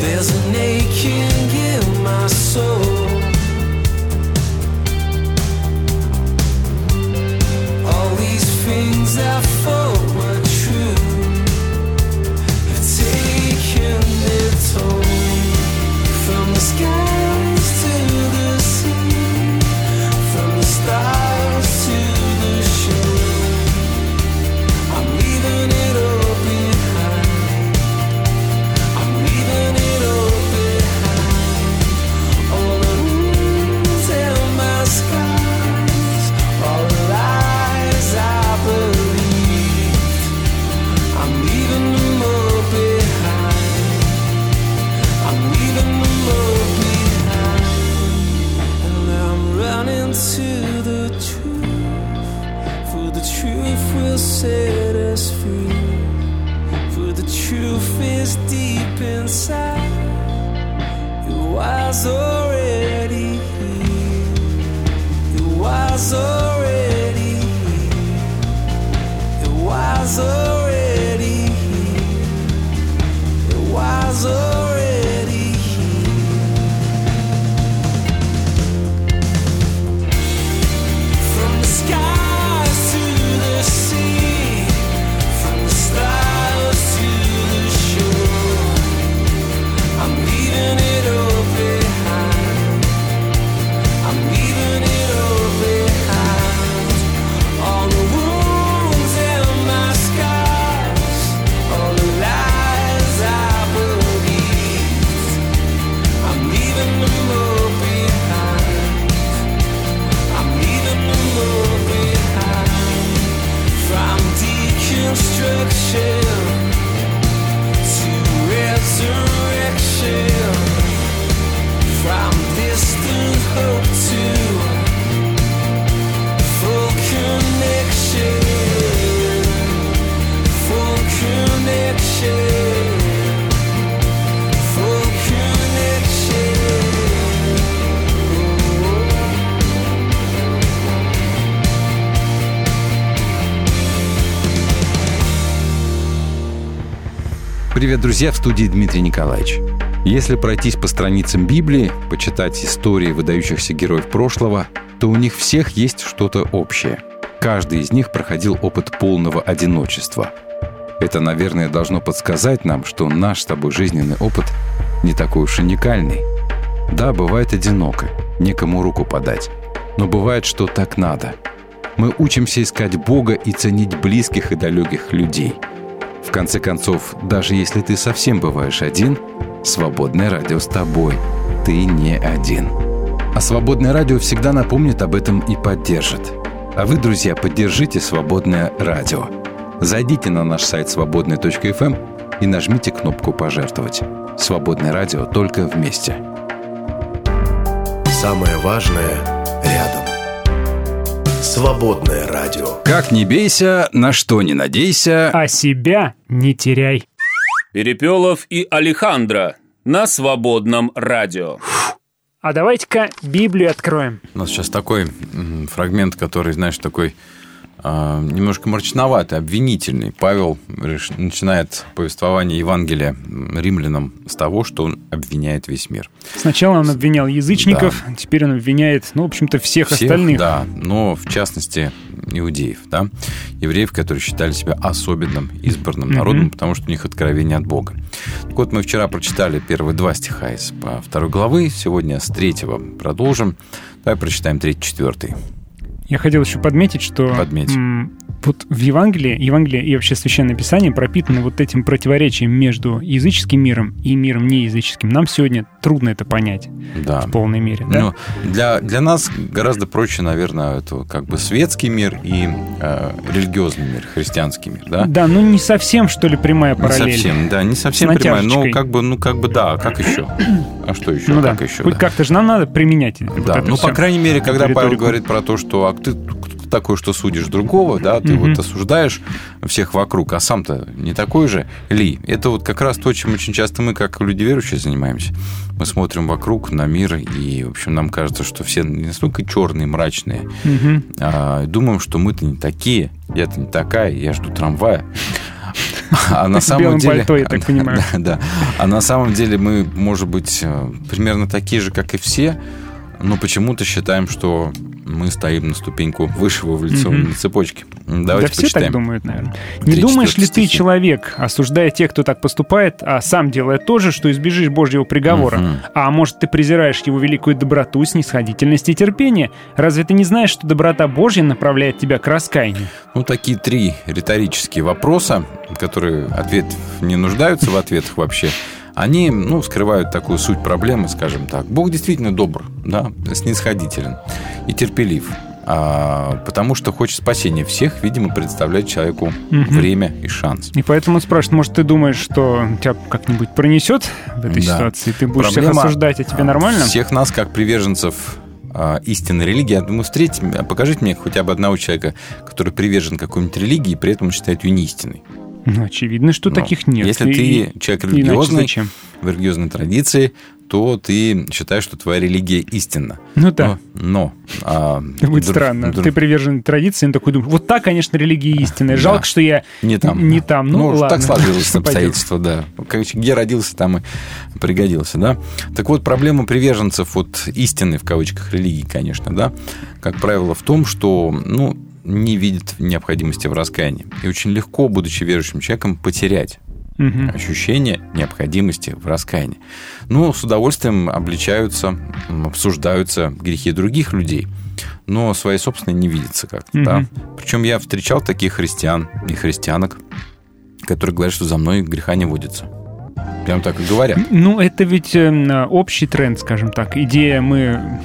Speaker 10: There's an aching in my soul.
Speaker 5: myself друзья, в студии Дмитрий Николаевич. Если пройтись по страницам Библии, почитать истории выдающихся героев прошлого, то у них всех есть что-то общее. Каждый из них проходил опыт полного одиночества. Это, наверное, должно подсказать нам, что наш с тобой жизненный опыт не такой уж уникальный. Да, бывает одиноко, некому руку подать. Но бывает, что так надо. Мы учимся искать Бога и ценить близких и далеких людей. В конце концов, даже если ты совсем бываешь один, свободное радио с тобой. Ты не один. А свободное радио всегда напомнит об этом и поддержит. А вы, друзья, поддержите свободное радио. Зайдите на наш сайт свободный.фм и нажмите кнопку «Пожертвовать». Свободное радио только вместе.
Speaker 1: Самое важное рядом. Свободное радио.
Speaker 5: Как не бейся, на что не надейся.
Speaker 2: А себя не теряй.
Speaker 4: Перепелов и Алехандро на свободном радио.
Speaker 2: А давайте-ка Библию откроем.
Speaker 5: У нас сейчас такой фрагмент, который, знаешь, такой немножко мрачноватый, обвинительный. Павел начинает повествование Евангелия римлянам с того, что он обвиняет весь мир.
Speaker 2: Сначала он обвинял язычников, теперь он обвиняет, ну, в общем-то, всех,
Speaker 5: Всех,
Speaker 2: остальных.
Speaker 5: Да, но в частности иудеев, да, евреев, которые считали себя особенным избранным народом, потому что у них откровение от Бога. Так вот, мы вчера прочитали первые два стиха из по второй главы, сегодня с третьего продолжим. Давай прочитаем третий, четвертый.
Speaker 2: Я хотел еще подметить, что
Speaker 5: Подметь.
Speaker 2: м, вот в Евангелии, Евангелие и вообще Священное Писание пропитаны вот этим противоречием между языческим миром и миром неязыческим. Нам сегодня трудно это понять
Speaker 5: Да.
Speaker 2: в полной мере. Да?
Speaker 5: Ну, для, для нас гораздо проще, наверное, это как бы светский мир и э, религиозный мир, христианский мир, да?
Speaker 2: Да, ну не совсем, что ли, прямая
Speaker 5: Не
Speaker 2: параллель.
Speaker 5: совсем, да, не совсем понимаю, но как бы, ну как бы да, как еще? А что еще?
Speaker 2: Ну да,
Speaker 5: как еще?
Speaker 2: хоть
Speaker 5: да?
Speaker 2: как-то же нам надо применять вот
Speaker 5: Да,
Speaker 2: это
Speaker 5: ну,
Speaker 2: всё.
Speaker 5: по крайней мере, когда Павел говорит про то, что а ты такой, что судишь другого, да, ты
Speaker 2: Мгм.
Speaker 5: вот осуждаешь всех вокруг, а сам-то не такой же ли? Это вот как раз то, чем очень часто мы, как люди верующие, занимаемся. Мы смотрим вокруг на мир, и, в общем, нам кажется, что все не настолько черные, мрачные,
Speaker 2: Мгм.
Speaker 5: а думаем, что мы-то не такие, я-то не такая, я жду трамвая. А на [laughs] самом деле...
Speaker 2: пальто, я так [laughs] понимаю.
Speaker 5: Да, да. А на самом деле мы, может быть, э, примерно такие же, как и все, но почему-то считаем, что мы стоим на ступеньку выше в эволюционной
Speaker 2: Мгм.
Speaker 5: цепочке. М,
Speaker 2: Да
Speaker 5: Давайте
Speaker 2: все
Speaker 5: почитаем.
Speaker 2: так думают, наверное. Не думаешь ли
Speaker 5: четвертых
Speaker 2: ты,
Speaker 5: стихи.
Speaker 2: человек, осуждая тех, кто так поступает, а сам делая то же, что избежишь Божьего приговора?
Speaker 5: Мгм.
Speaker 2: А может, ты презираешь его великую доброту, снисходительность и терпение? Разве ты не знаешь, что доброта Божья направляет тебя к раскаянию?
Speaker 5: Ну, такие три риторические вопроса, которые ответ не нуждаются в ответах вообще, они, ну, скрывают такую суть проблемы, скажем так. Бог действительно добр, да, снисходителен и терпелив. А, потому что хочет спасения всех, видимо, представлять человеку
Speaker 2: Мгм.
Speaker 5: время и шанс.
Speaker 2: И поэтому он спрашивает, может, ты думаешь, что тебя как-нибудь пронесет в этой
Speaker 5: Да.
Speaker 2: ситуации? Ты будешь всех
Speaker 5: Проблема,
Speaker 2: осуждать, а тебе
Speaker 5: а,
Speaker 2: нормально?
Speaker 5: Всех нас, как приверженцев а, истинной религии, я думаю, меня, покажите мне хотя бы одного человека, который привержен какой-нибудь религии и при этом считает ее неистинной.
Speaker 2: Ну, очевидно, что
Speaker 5: Ну,
Speaker 2: таких нет.
Speaker 5: Если
Speaker 2: И-
Speaker 5: ты человек религиозный, в религиозной традиции, то ты считаешь, что твоя религия истинна.
Speaker 2: Ну да.
Speaker 5: Но, но, а,
Speaker 2: Это [laughs] будет
Speaker 5: друг-
Speaker 2: странно.
Speaker 5: друг-
Speaker 2: Ты привержен традиции, он такой думает, вот так, конечно, религия [laughs] истинная.
Speaker 5: Да.
Speaker 2: Жалко, что я
Speaker 5: не там.
Speaker 2: не там. Ну, ладно.
Speaker 5: так сложилось [laughs] обстоятельства, да. Короче, где родился, там и пригодился, да. Так вот, проблема приверженцев вот истины, в кавычках, религии, конечно, да, как правило, в том, что, ну, не видят необходимости в раскаянии. И очень легко, будучи верующим человеком, потерять
Speaker 2: Мгм.
Speaker 5: ощущение необходимости в раскаянии. Ну, с удовольствием обличаются, обсуждаются грехи других людей, но свои собственные не видятся как-то.
Speaker 2: Мгм.
Speaker 5: Да? Причем я встречал таких христиан и христианок, которые говорят, что за мной греха не водится. Прям так и говорят.
Speaker 2: Ну, это ведь э, общий тренд, скажем так. Идея мы,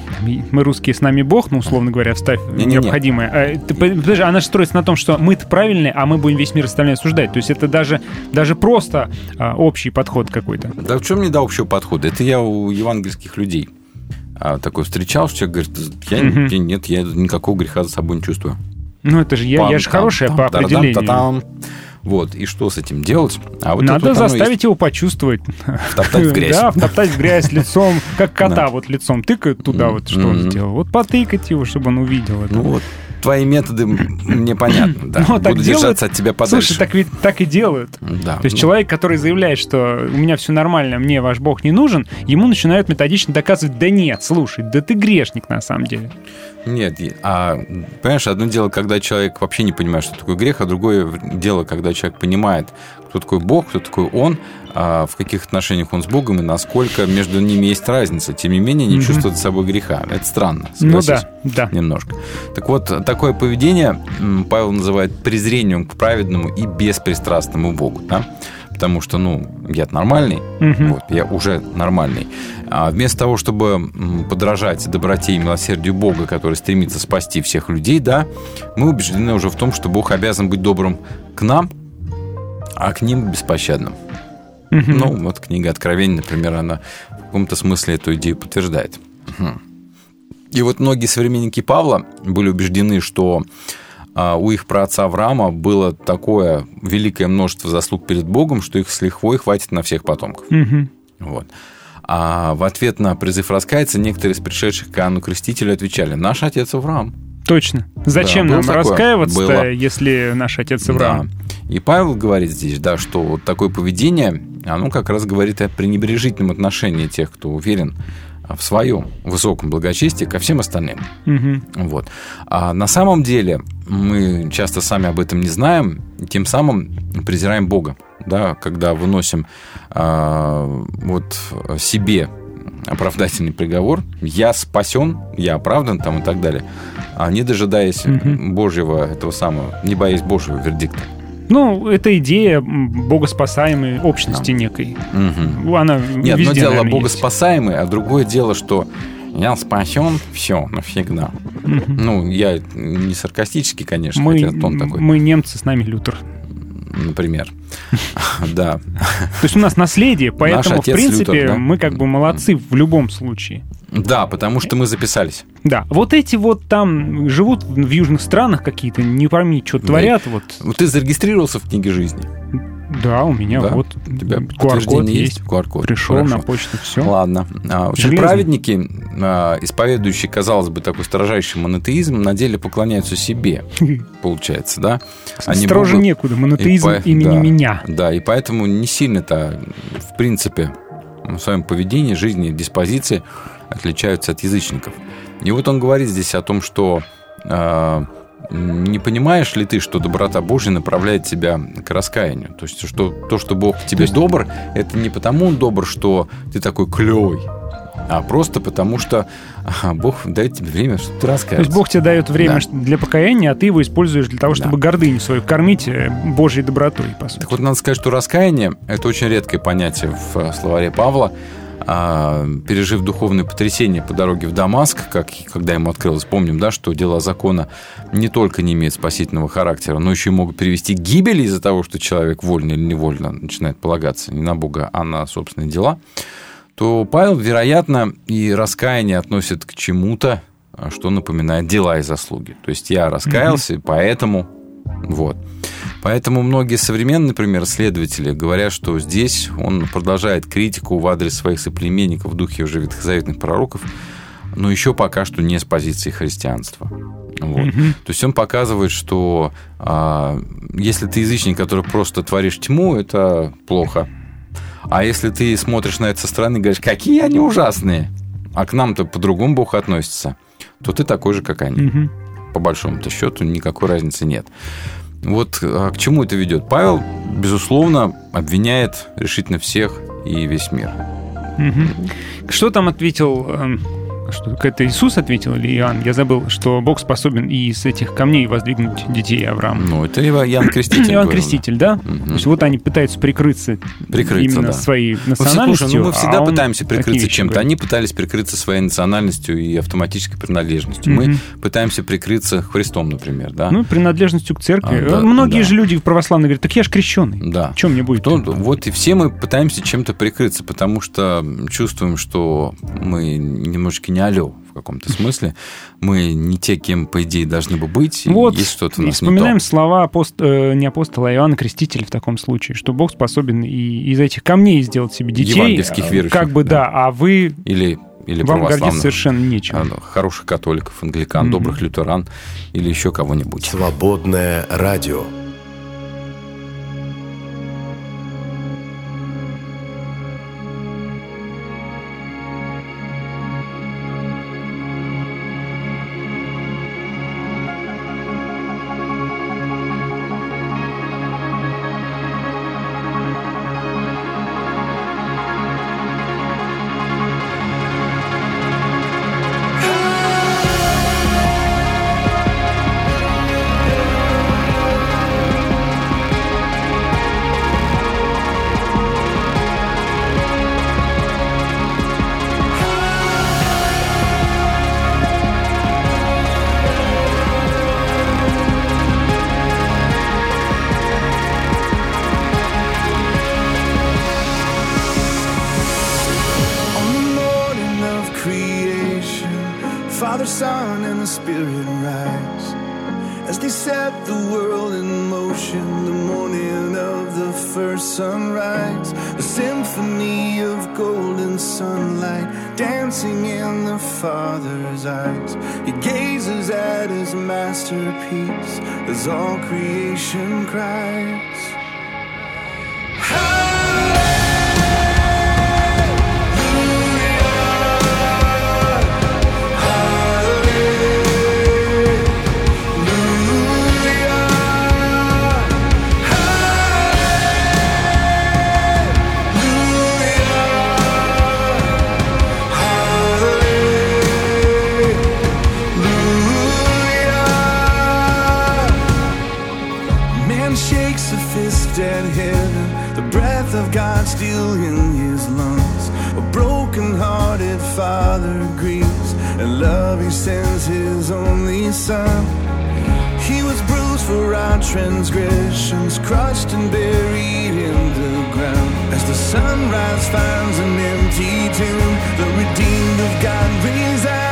Speaker 2: мы русские, с нами Бог, ну, условно говоря, вставь
Speaker 5: Не-не-не.
Speaker 2: необходимое. А, по- подожди, она же строится на том, что мы-то правильные, а мы будем весь мир остальной осуждать. То есть это даже, даже просто а, общий подход какой-то.
Speaker 5: Да в чем не до общего подхода? Это я у евангельских людей а, такой встречал, что человек говорит, я,
Speaker 2: Мгм.
Speaker 5: я- нет, я никакого греха за собой не чувствую.
Speaker 2: Ну, это же я, я же хорошая
Speaker 5: там,
Speaker 2: по определению.
Speaker 5: Вот, и что с этим делать? А вот
Speaker 2: Надо
Speaker 5: вот
Speaker 2: заставить
Speaker 5: есть.
Speaker 2: его почувствовать.
Speaker 5: Втоптать в [laughs] грязь.
Speaker 2: Да, втоптать в грязь лицом, как [laughs] кота вот лицом тыкают туда, вот что он сделал. Вот потыкать его, чтобы он увидел это.
Speaker 5: Ну вот, твои методы мне понятны, да. [laughs]
Speaker 2: Ну, так
Speaker 5: Буду держаться от тебя подальше.
Speaker 2: Слушай, так ведь так и делают.
Speaker 5: Да.
Speaker 2: То есть
Speaker 5: ну,
Speaker 2: человек, который заявляет, что у меня все нормально, мне ваш бог не нужен, ему начинают методично доказывать, да нет, слушай, да ты грешник на самом деле.
Speaker 5: Нет, а, понимаешь, одно дело, когда человек вообще не понимает, что такое грех, а другое дело, когда человек понимает, кто такой Бог, кто такой Он, а в каких отношениях Он с Богом и насколько между ними есть разница. Тем не менее, не
Speaker 2: Мгм.
Speaker 5: чувствует собой греха. Это странно,
Speaker 2: Ну
Speaker 5: согласись?
Speaker 2: да, да.
Speaker 5: Немножко. Так вот, такое поведение Павел называет презрением к праведному и беспристрастному Богу. Да? Потому что, ну, я нормальный,
Speaker 2: Мгм.
Speaker 5: вот, я уже нормальный. А вместо того, чтобы подражать доброте и милосердию Бога, который стремится спасти всех людей, да, мы убеждены уже в том, что Бог обязан быть добрым к нам, а к ним беспощадным. Ну, вот книга Откровений, например, она в каком-то смысле эту идею подтверждает. И вот многие современники Павла были убеждены, что а, у их праотца Авраама было такое великое множество заслуг перед Богом, что их с лихвой хватит на всех потомков.
Speaker 2: Мгм.
Speaker 5: Вот. А в ответ на призыв раскаяться некоторые из пришедших к Иоанну Крестителю отвечали «Наш отец Авраам».
Speaker 2: Точно. Зачем
Speaker 5: Да,
Speaker 2: нам
Speaker 5: Было.
Speaker 2: если наш отец Авраам?
Speaker 5: Да. И Павел говорит здесь, да, что вот такое поведение, оно как раз говорит о пренебрежительном отношении тех, кто уверен в своем высоком благочестии ко всем остальным.
Speaker 2: Мгм.
Speaker 5: Вот. А на самом деле мы часто сами об этом не знаем, тем самым презираем Бога, да, когда выносим а, вот себе оправдательный приговор, я спасен, я оправдан там и так далее, а не дожидаясь
Speaker 2: Мгм.
Speaker 5: Божьего этого самого, не боясь Божьего вердикта.
Speaker 2: Ну, это идея богоспасаемой общности некой.
Speaker 5: Мгм.
Speaker 2: Ну, Она
Speaker 5: Нет, одно
Speaker 2: везде,
Speaker 5: дело
Speaker 2: наверное, есть.
Speaker 5: богоспасаемый, а другое дело, что я спасен, все, навсегда.
Speaker 2: Мгм.
Speaker 5: Ну, я не саркастически, конечно,
Speaker 2: Мы,
Speaker 5: хотя тон такой,
Speaker 2: мы немцы, с нами Лютер.
Speaker 5: Например. [laughs] Да.
Speaker 2: То есть у нас наследие, поэтому, в принципе, мы как бы молодцы в любом случае.
Speaker 5: Да, потому что мы записались.
Speaker 2: Да, вот эти вот там живут в южных странах какие-то, не пойми, что творят, вот.
Speaker 5: Вот ты зарегистрировался в книге жизни.
Speaker 2: Да, у меня
Speaker 5: Да?
Speaker 2: вот
Speaker 5: У тебя
Speaker 2: QR-код
Speaker 5: подтверждение
Speaker 2: есть.
Speaker 5: QR-код.
Speaker 2: Пришел
Speaker 5: Хорошо.
Speaker 2: на почту, все.
Speaker 5: Ладно. А, праведники, а, исповедующие, казалось бы, такой строжайший монотеизм, на деле поклоняются себе, [laughs] получается, да? Они
Speaker 2: Строже
Speaker 5: Богу-
Speaker 2: некуда, монотеизм
Speaker 5: И по-
Speaker 2: имени
Speaker 5: да.
Speaker 2: меня.
Speaker 5: Да, и поэтому не сильно-то, в принципе, в своем поведении, жизни, диспозиции отличаются от язычников. И вот он говорит здесь о том, что а, не понимаешь ли ты, что доброта Божья направляет тебя к раскаянию? То есть, что то, что Бог к тебе добр, это не потому он добр, что ты такой клевый, а просто потому, что а, Бог дает тебе время, чтобы ты
Speaker 2: То
Speaker 5: раскаялся.
Speaker 2: есть Бог тебе дает время
Speaker 5: Да.
Speaker 2: для покаяния, а ты его используешь для того,
Speaker 5: Да.
Speaker 2: чтобы гордыню свою кормить э, Божьей добротой, по сути.
Speaker 5: Так вот, надо сказать, что раскаяние – это очень редкое понятие в словаре Павла. А, пережив духовное потрясение по дороге в Дамаск, как, когда ему открылось, помним, да, что дела закона не только не имеют спасительного характера, но еще и могут привести к гибели из-за того, что человек вольно или невольно начинает полагаться не на Бога, а на собственные дела, то Павел, вероятно, и раскаяние относит к чему-то, что напоминает дела и заслуги. То есть я раскаялся, и поэтому вот. Поэтому многие современные, например, исследователи говорят, что здесь он продолжает критику в адрес своих соплеменников в духе уже ветхозаветных пророков, но еще пока что не с позиции христианства. Вот. То есть он показывает, что а, если ты язычник, который просто творишь тьму, это плохо. А если ты смотришь на это со стороны и говоришь, какие они ужасные, а к нам-то по-другому Бог относится, то ты такой же, как они
Speaker 2: Мгм.
Speaker 5: По большому-то счету никакой разницы нет. Вот а, к чему это ведет? Павел, безусловно, обвиняет решительно всех и весь мир.
Speaker 2: Мгм. Что там ответил... Что, это Иисус ответил или Иоанн? Я забыл, что Бог способен и из этих камней воздвигнуть детей Авраама.
Speaker 5: Ну, это Иоанн Креститель.
Speaker 2: Иоанн Креститель, да? То есть вот они пытаются прикрыться,
Speaker 5: Прикрыться,
Speaker 2: именно
Speaker 5: да.
Speaker 2: своей
Speaker 5: Ну,
Speaker 2: национальностью.
Speaker 5: слушай, ну, мы всегда
Speaker 2: а
Speaker 5: пытаемся прикрыться чем-то.
Speaker 2: говорит.
Speaker 5: Они пытались прикрыться своей национальностью и автоматической принадлежностью. Мы
Speaker 2: Мгм.
Speaker 5: пытаемся прикрыться Христом, например, да?
Speaker 2: Ну, принадлежностью к церкви.
Speaker 5: А, да,
Speaker 2: Многие
Speaker 5: да.
Speaker 2: же люди православные говорят, так я ж крещеный.
Speaker 5: да.
Speaker 2: Чем мне будет?
Speaker 5: То- вот и все мы пытаемся чем-то прикрыться, потому что чувствуем, что мы немножечко очень алё в каком-то смысле. Мы не те, кем, по идее, должны бы быть. и
Speaker 2: Вот,
Speaker 5: есть что-то у нас не
Speaker 2: вспоминаем
Speaker 5: то.
Speaker 2: слова апост- э, не апостола, а Иоанна Крестителя в таком случае, что Бог способен и из этих камней сделать себе детей.
Speaker 5: Евангельских
Speaker 2: э,
Speaker 5: верующих,
Speaker 2: Как бы
Speaker 5: да.
Speaker 2: да, а вы
Speaker 5: Или, или
Speaker 2: вам гордиться совершенно нечем.
Speaker 5: ну, хороших католиков, англикан, добрых лютеран или еще кого-нибудь.
Speaker 1: Свободное радио.
Speaker 11: Father, Son, and the Spirit rise. As they set the world in motion, the morning of the first sunrise, a symphony of golden sunlight dancing in the Father's eyes. He gazes at his masterpiece as all creation cries. Love he sends his only son. He was bruised for our transgressions, crushed and buried in the ground. As the sunrise finds an empty tomb, the redeemed of God resound.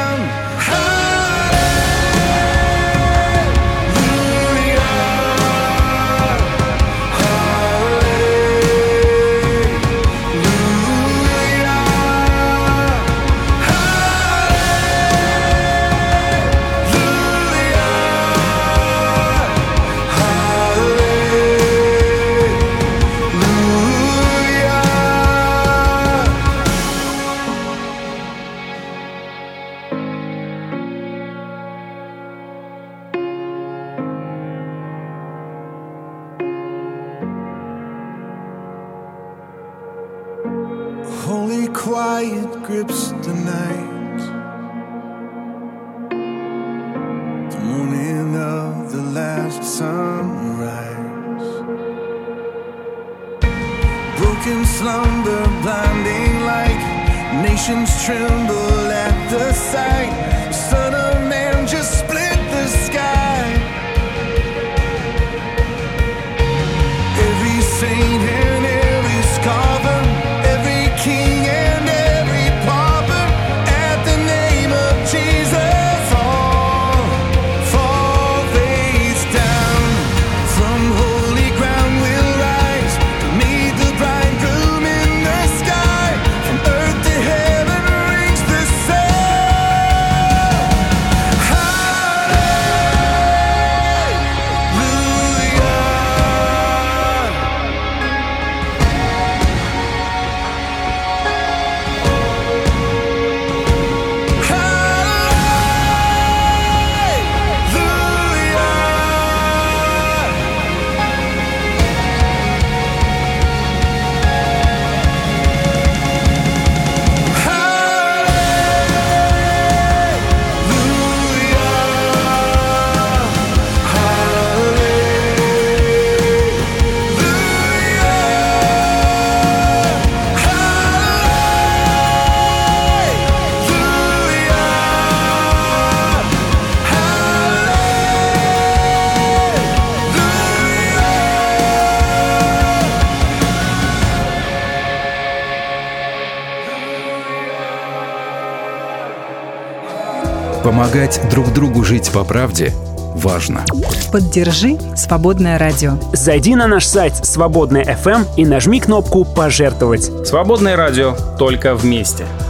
Speaker 5: помогать друг другу жить по правде важно.
Speaker 6: Поддержи «Свободное радио».
Speaker 4: Зайди на наш сайт «Свободное FM» эм» и нажми кнопку «Пожертвовать».
Speaker 10: «Свободное радио» только вместе –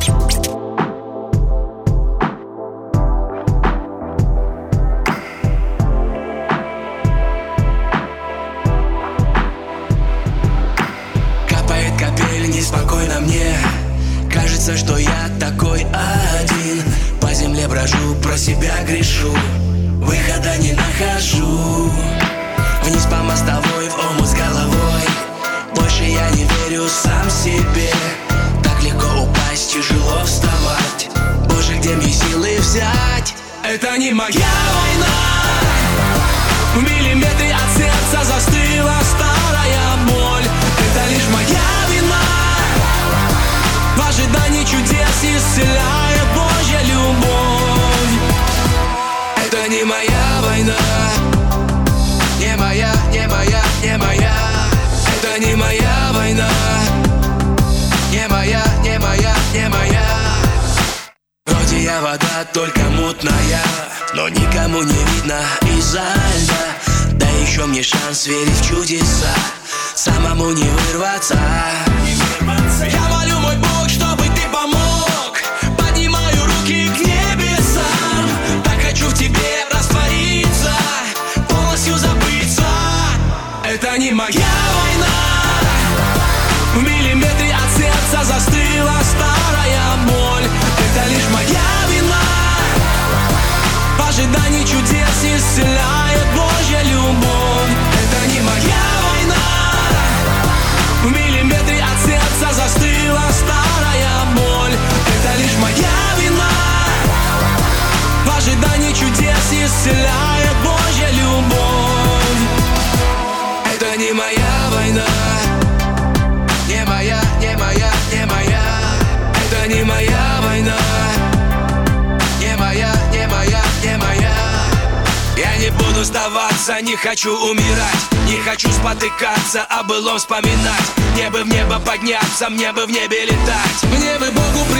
Speaker 12: хочу умирать, не хочу спотыкаться, а было вспоминать. Мне бы в небо подняться, мне бы в небе летать. Мне бы Богу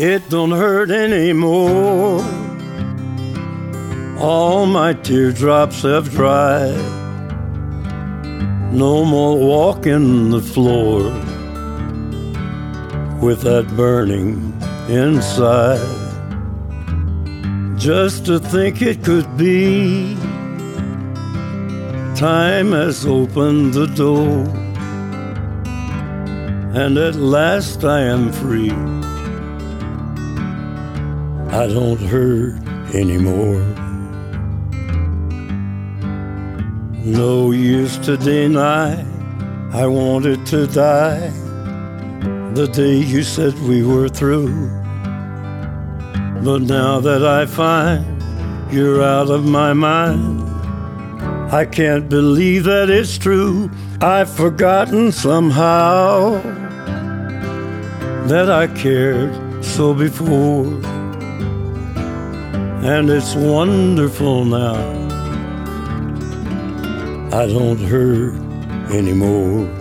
Speaker 13: it don't hurt anymore. All my teardrops have dried. No more walking the floor with that burning inside. Just to think it could be, time has opened the door, and at last I am free. I don't hurt anymore. No use to deny I wanted to die the day you said we were through. But now that I find you're out of my mind, I can't believe that it's true. I've forgotten somehow that I cared so before and it's wonderful now. I don't hurt anymore.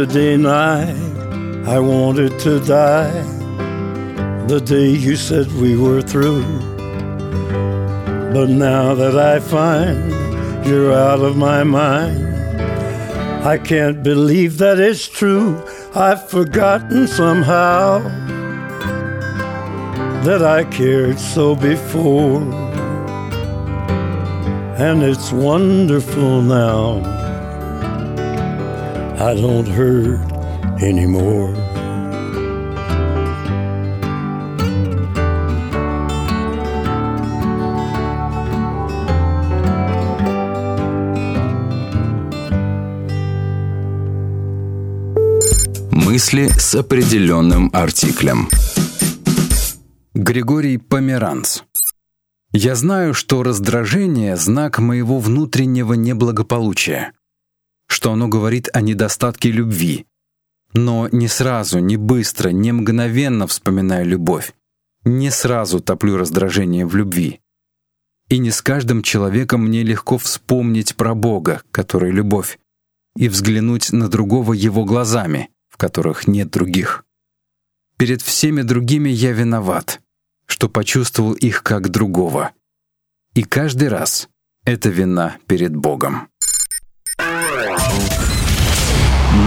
Speaker 13: To deny, I wanted to die the day you said we were through. But now that I find you're out of my mind, I can't believe that it's true. I've forgotten somehow that I cared so before. And it's wonderful now. I don't hurt anymore.
Speaker 3: Мысли с определенным артиклем.
Speaker 5: Григорий Померанц. Я знаю, что раздражение — знак моего внутреннего неблагополучия, что оно говорит о недостатке любви. Но не сразу, не быстро, не мгновенно вспоминаю любовь. Не сразу топлю раздражение в любви. И не с каждым человеком мне легко вспомнить про Бога, который любовь, и взглянуть на другого его глазами, в которых нет других. Перед всеми другими я виноват, что почувствовал их как другого. И каждый раз это вина перед Богом.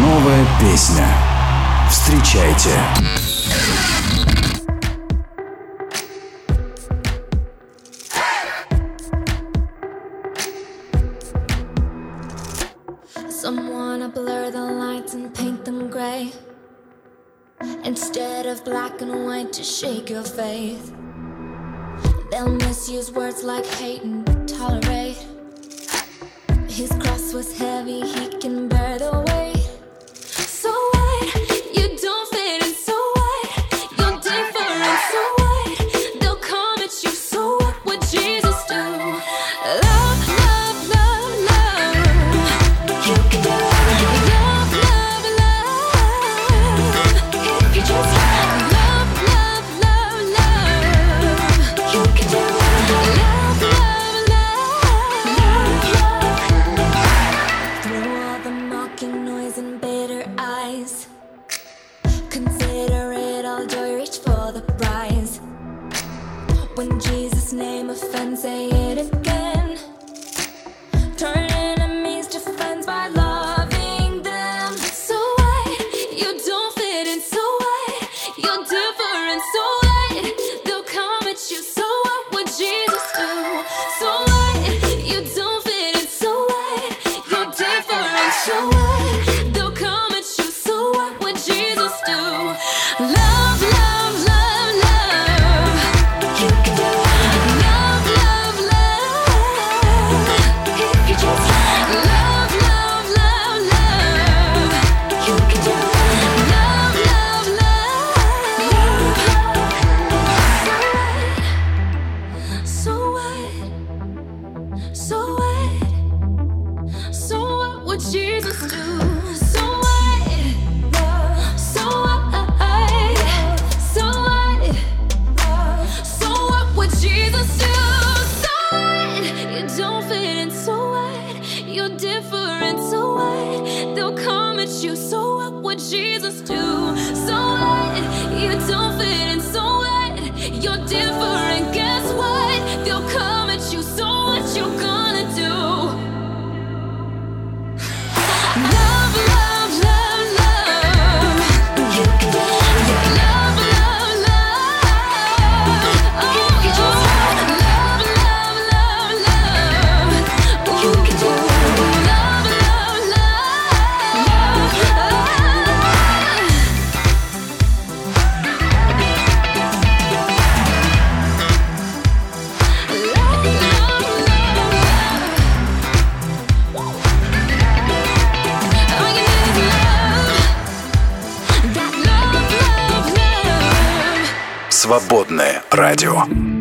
Speaker 3: Новая песня. Встречайте.
Speaker 14: Someone to blur the lights and paint them gray. Instead of black and white to shake your faith. They'll misuse words like hate and tolerate. His cross was heavy, he can bear the weight.
Speaker 3: Радио.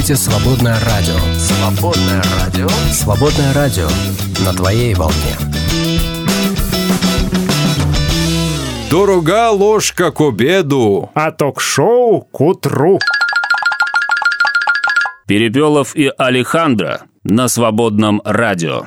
Speaker 1: Слушаете «Свободное радио». «Свободное радио». «Свободное радио» на твоей волне.
Speaker 5: Дорога ложка к обеду.
Speaker 2: А ток-шоу к утру.
Speaker 15: Перепелов и Алехандро на свободном радио.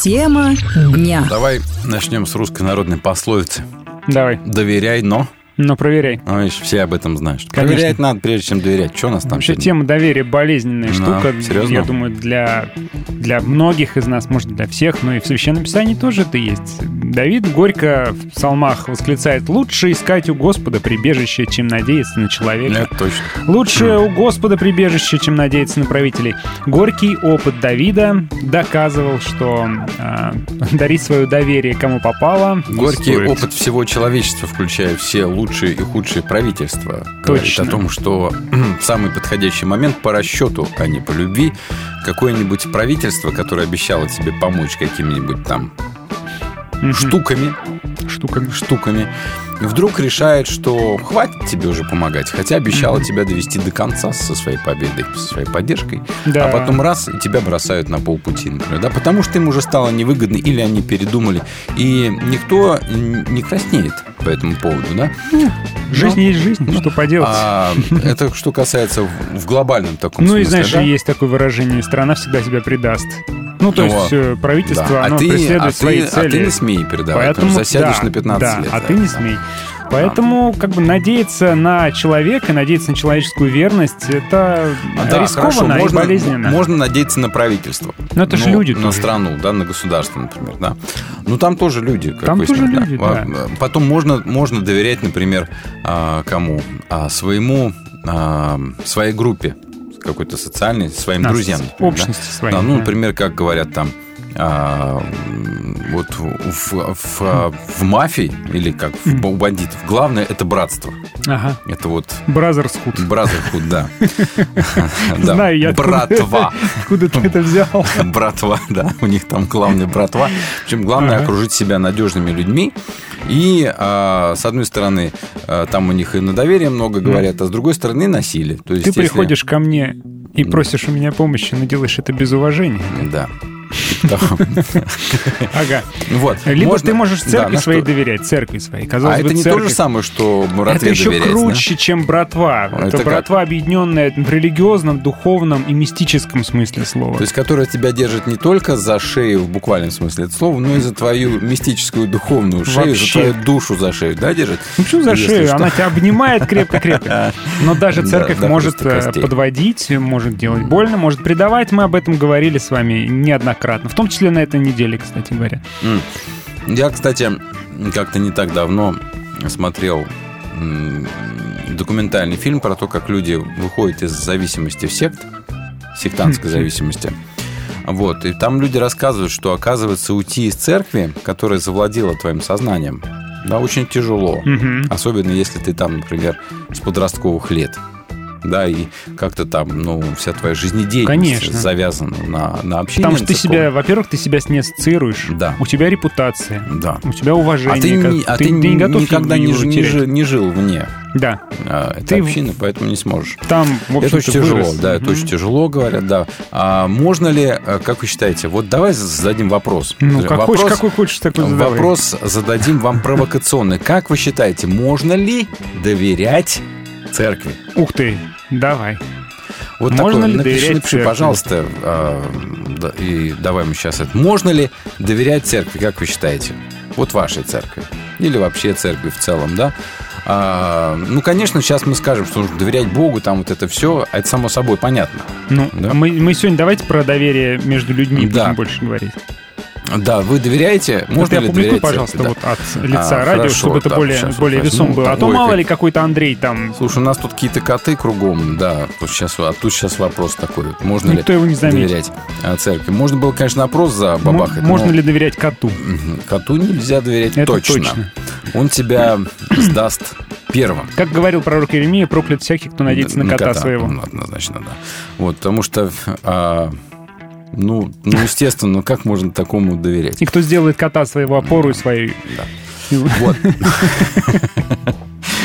Speaker 6: Тема дня.
Speaker 5: Давай начнем с русской народной пословицы.
Speaker 2: Давай,
Speaker 5: Доверяй, но...
Speaker 2: но проверяй.
Speaker 5: Ну, видишь, все об этом знают.
Speaker 2: Конечно.
Speaker 5: Проверять надо, прежде чем доверять. Что у нас там?
Speaker 2: Вообще
Speaker 5: сегодня?
Speaker 2: тема доверия болезненная
Speaker 5: Да,
Speaker 2: штука.
Speaker 5: серьезно?
Speaker 2: Я думаю, для, для многих из нас, может, для всех, но и в Священном Писании тоже это есть. Давид горько в псалмах восклицает «Лучше искать у Господа прибежище, чем надеяться на человека».
Speaker 5: Это точно.
Speaker 2: Лучше у Господа прибежище, чем надеяться на правителей. Горький опыт Давида доказывал, что а, дарить свое доверие кому попало
Speaker 5: Горький
Speaker 2: стоит.
Speaker 5: опыт всего человечества, включая все лучшие и худшие правительства, говорит
Speaker 2: Точно.
Speaker 5: о том, что [clears throat] самый подходящий момент по расчету, а не по любви, какое-нибудь правительство, которое обещало тебе помочь какими-нибудь там
Speaker 2: Мгм.
Speaker 5: штуками,
Speaker 2: штуками.
Speaker 5: штуками, вдруг решает, что хватит тебе уже помогать, хотя обещала тебя довести до конца со своей победой, со своей поддержкой,
Speaker 2: Да.
Speaker 5: а потом раз, и тебя бросают на полпути, например, да, потому что им уже стало невыгодно, или они передумали, и никто не краснеет по этому поводу, да.
Speaker 2: Жизнь есть жизнь, что поделать.
Speaker 5: А это что касается в, в глобальном таком
Speaker 2: Ну и
Speaker 5: смысле,
Speaker 2: знаешь,
Speaker 5: да?
Speaker 2: есть такое выражение «страна всегда себя предаст». Ну, то
Speaker 5: Вот.
Speaker 2: есть э, правительство,
Speaker 5: Да.
Speaker 2: оно
Speaker 5: а ты,
Speaker 2: преследует
Speaker 5: а
Speaker 2: свои
Speaker 5: ты,
Speaker 2: цели.
Speaker 5: А ты не смей передавать,
Speaker 2: Поэтому,
Speaker 5: засядешь
Speaker 2: да,
Speaker 5: на 15
Speaker 2: да,
Speaker 5: лет.
Speaker 2: а
Speaker 5: да.
Speaker 2: ты не смей. Поэтому, как бы, надеяться на человека, надеяться на человеческую верность, это, это
Speaker 5: Да,
Speaker 2: рискованно
Speaker 5: хорошо,
Speaker 2: и
Speaker 5: можно,
Speaker 2: болезненно.
Speaker 5: Можно надеяться на правительство.
Speaker 2: Ну, это ж
Speaker 5: Ну,
Speaker 2: люди
Speaker 5: На
Speaker 2: тоже.
Speaker 5: страну, да, на государство, например, да. Ну, там тоже люди. Как
Speaker 2: Там
Speaker 5: выяснилось,
Speaker 2: тоже
Speaker 5: да.
Speaker 2: люди,
Speaker 5: А, Потом можно, можно доверять, например, а, кому? А, своему, а, своей группе какой-то социальной, своим
Speaker 2: Да,
Speaker 5: друзьям. например,
Speaker 2: общности
Speaker 5: да?
Speaker 2: своей,
Speaker 5: Да, ну,
Speaker 2: да.
Speaker 5: например, как говорят там, а, вот в, в- в- мафии или как в- у бандитов главное это братство.
Speaker 2: Ага.
Speaker 5: Это вот
Speaker 2: Бразерсхуд.
Speaker 5: Brotherhood, [laughs] да.
Speaker 2: Знаю я.
Speaker 5: Братва. [laughs]
Speaker 2: Откуда ты это взял? [laughs]
Speaker 5: Братва, да. У них там главная братва. Причем главное окружить себя надежными людьми. И, а, с одной стороны, а, там у них и на доверие много говорят, а с другой стороны, насилие.
Speaker 2: Ты приходишь ко мне и просишь у меня помощи, но делаешь это без уважения.
Speaker 5: Да. [laughs]
Speaker 2: Ага.
Speaker 5: Вот.
Speaker 2: Либо
Speaker 5: Можно-
Speaker 2: ты можешь
Speaker 5: Да,
Speaker 2: церкви
Speaker 5: на
Speaker 2: своей
Speaker 5: что-
Speaker 2: доверять, церкви своей. Казалось
Speaker 5: А
Speaker 2: бы,
Speaker 5: это не то же
Speaker 2: церковь-
Speaker 5: самое, что братве
Speaker 2: Это еще
Speaker 5: доверять, да?
Speaker 2: круче, чем братва.
Speaker 5: Это
Speaker 2: Это,
Speaker 5: как?
Speaker 2: братва, объединенная в религиозном, духовном и мистическом смысле слова.
Speaker 5: То есть, которая тебя держит не только за шею в буквальном смысле этого слова, но и за твою мистическую духовную шею,
Speaker 2: Вообще.
Speaker 5: за твою душу за шею, да, держит?
Speaker 2: Ну что за
Speaker 5: Если
Speaker 2: шею?
Speaker 5: что.
Speaker 2: Она тебя обнимает крепко-крепко. [laughs] Но даже
Speaker 5: Да,
Speaker 2: церковь
Speaker 5: да,
Speaker 2: может э, подводить, может делать больно, может предавать. Мы об этом говорили с вами неоднократно. В том числе на этой неделе, кстати говоря.
Speaker 5: Я, кстати, как-то не так давно смотрел документальный фильм про то, как люди выходят из зависимости в сект, сектантской [laughs] зависимости. Вот, и там люди рассказывают, что, оказывается, уйти из церкви, которая завладела твоим сознанием, да, очень тяжело.
Speaker 2: Мгм.
Speaker 5: Особенно если ты там, например, с подростковых лет. Да, и как-то там, ну, вся твоя жизнедеятельность
Speaker 2: Конечно.
Speaker 5: завязана на, на общение.
Speaker 2: Потому что ты себя, во-первых, ты себя с ней ассоциируешь.
Speaker 5: Да.
Speaker 2: У тебя репутация.
Speaker 5: Да.
Speaker 2: У тебя уважение.
Speaker 5: А ты, не, а ты,
Speaker 2: не готов
Speaker 5: никогда не, не
Speaker 2: терять.
Speaker 5: жи- не жил вне
Speaker 2: Да.
Speaker 5: а, этой
Speaker 2: Ты
Speaker 5: общины, поэтому не сможешь.
Speaker 2: Там, в
Speaker 5: это очень тяжело,
Speaker 2: вырос.
Speaker 5: да, это очень тяжело, говорят, да. А можно ли, э, как вы считаете, вот давай зададим вопрос.
Speaker 2: Ну, как
Speaker 5: вопрос,
Speaker 2: хочешь, какой хочешь, такой задавай.
Speaker 5: Вопрос зададим вам провокационный. Как вы считаете, можно ли доверять церкви?
Speaker 2: Ух ты, давай.
Speaker 5: Вот
Speaker 2: Можно
Speaker 5: такое.
Speaker 2: ли
Speaker 5: напиши,
Speaker 2: доверять
Speaker 5: напиши,
Speaker 2: церкви?
Speaker 5: пожалуйста, а, да, и давай мы сейчас это. Можно ли доверять церкви, как вы считаете? Вот вашей церкви. Или вообще церкви в целом, да? А, ну, конечно, сейчас мы скажем, что нужно доверять Богу, там вот это все, это само собой понятно.
Speaker 2: Ну,
Speaker 5: Да.
Speaker 2: мы, мы сегодня давайте про доверие между людьми
Speaker 5: Да.
Speaker 2: будем больше говорить.
Speaker 5: Да, вы доверяете?
Speaker 2: Вот
Speaker 5: Можно
Speaker 2: я
Speaker 5: ли
Speaker 2: опубликую,
Speaker 5: доверять
Speaker 2: пожалуйста,
Speaker 5: церкви?
Speaker 2: вот
Speaker 5: Да.
Speaker 2: от лица
Speaker 5: А,
Speaker 2: радио,
Speaker 5: хорошо,
Speaker 2: чтобы это
Speaker 5: да,
Speaker 2: более,
Speaker 5: сейчас
Speaker 2: более
Speaker 5: вот
Speaker 2: весом
Speaker 5: возьму.
Speaker 2: было. А то мало
Speaker 5: как-
Speaker 2: ли какой-то Андрей там...
Speaker 5: Слушай, у нас тут какие-то коты кругом, да. Тут сейчас, а тут сейчас вопрос такой. вот, Можно
Speaker 2: Никто
Speaker 5: ли
Speaker 2: его не заметит.
Speaker 5: доверять а, церкви? Можно было, конечно, опрос забабахать.
Speaker 2: Можно
Speaker 5: но-
Speaker 2: ли доверять коту?
Speaker 5: Коту нельзя доверять
Speaker 2: Это
Speaker 5: точно.
Speaker 2: точно.
Speaker 5: Он тебя [clears throat] сдаст первым.
Speaker 2: Как говорил пророк Иеремия, проклят всякий, кто надеется на кота своего.
Speaker 5: Ну, однозначно, да. Вот, потому что, а, ну, ну, естественно, как можно такому доверять?
Speaker 2: И кто сделает кота своего опору и своей...
Speaker 5: Да. Вот.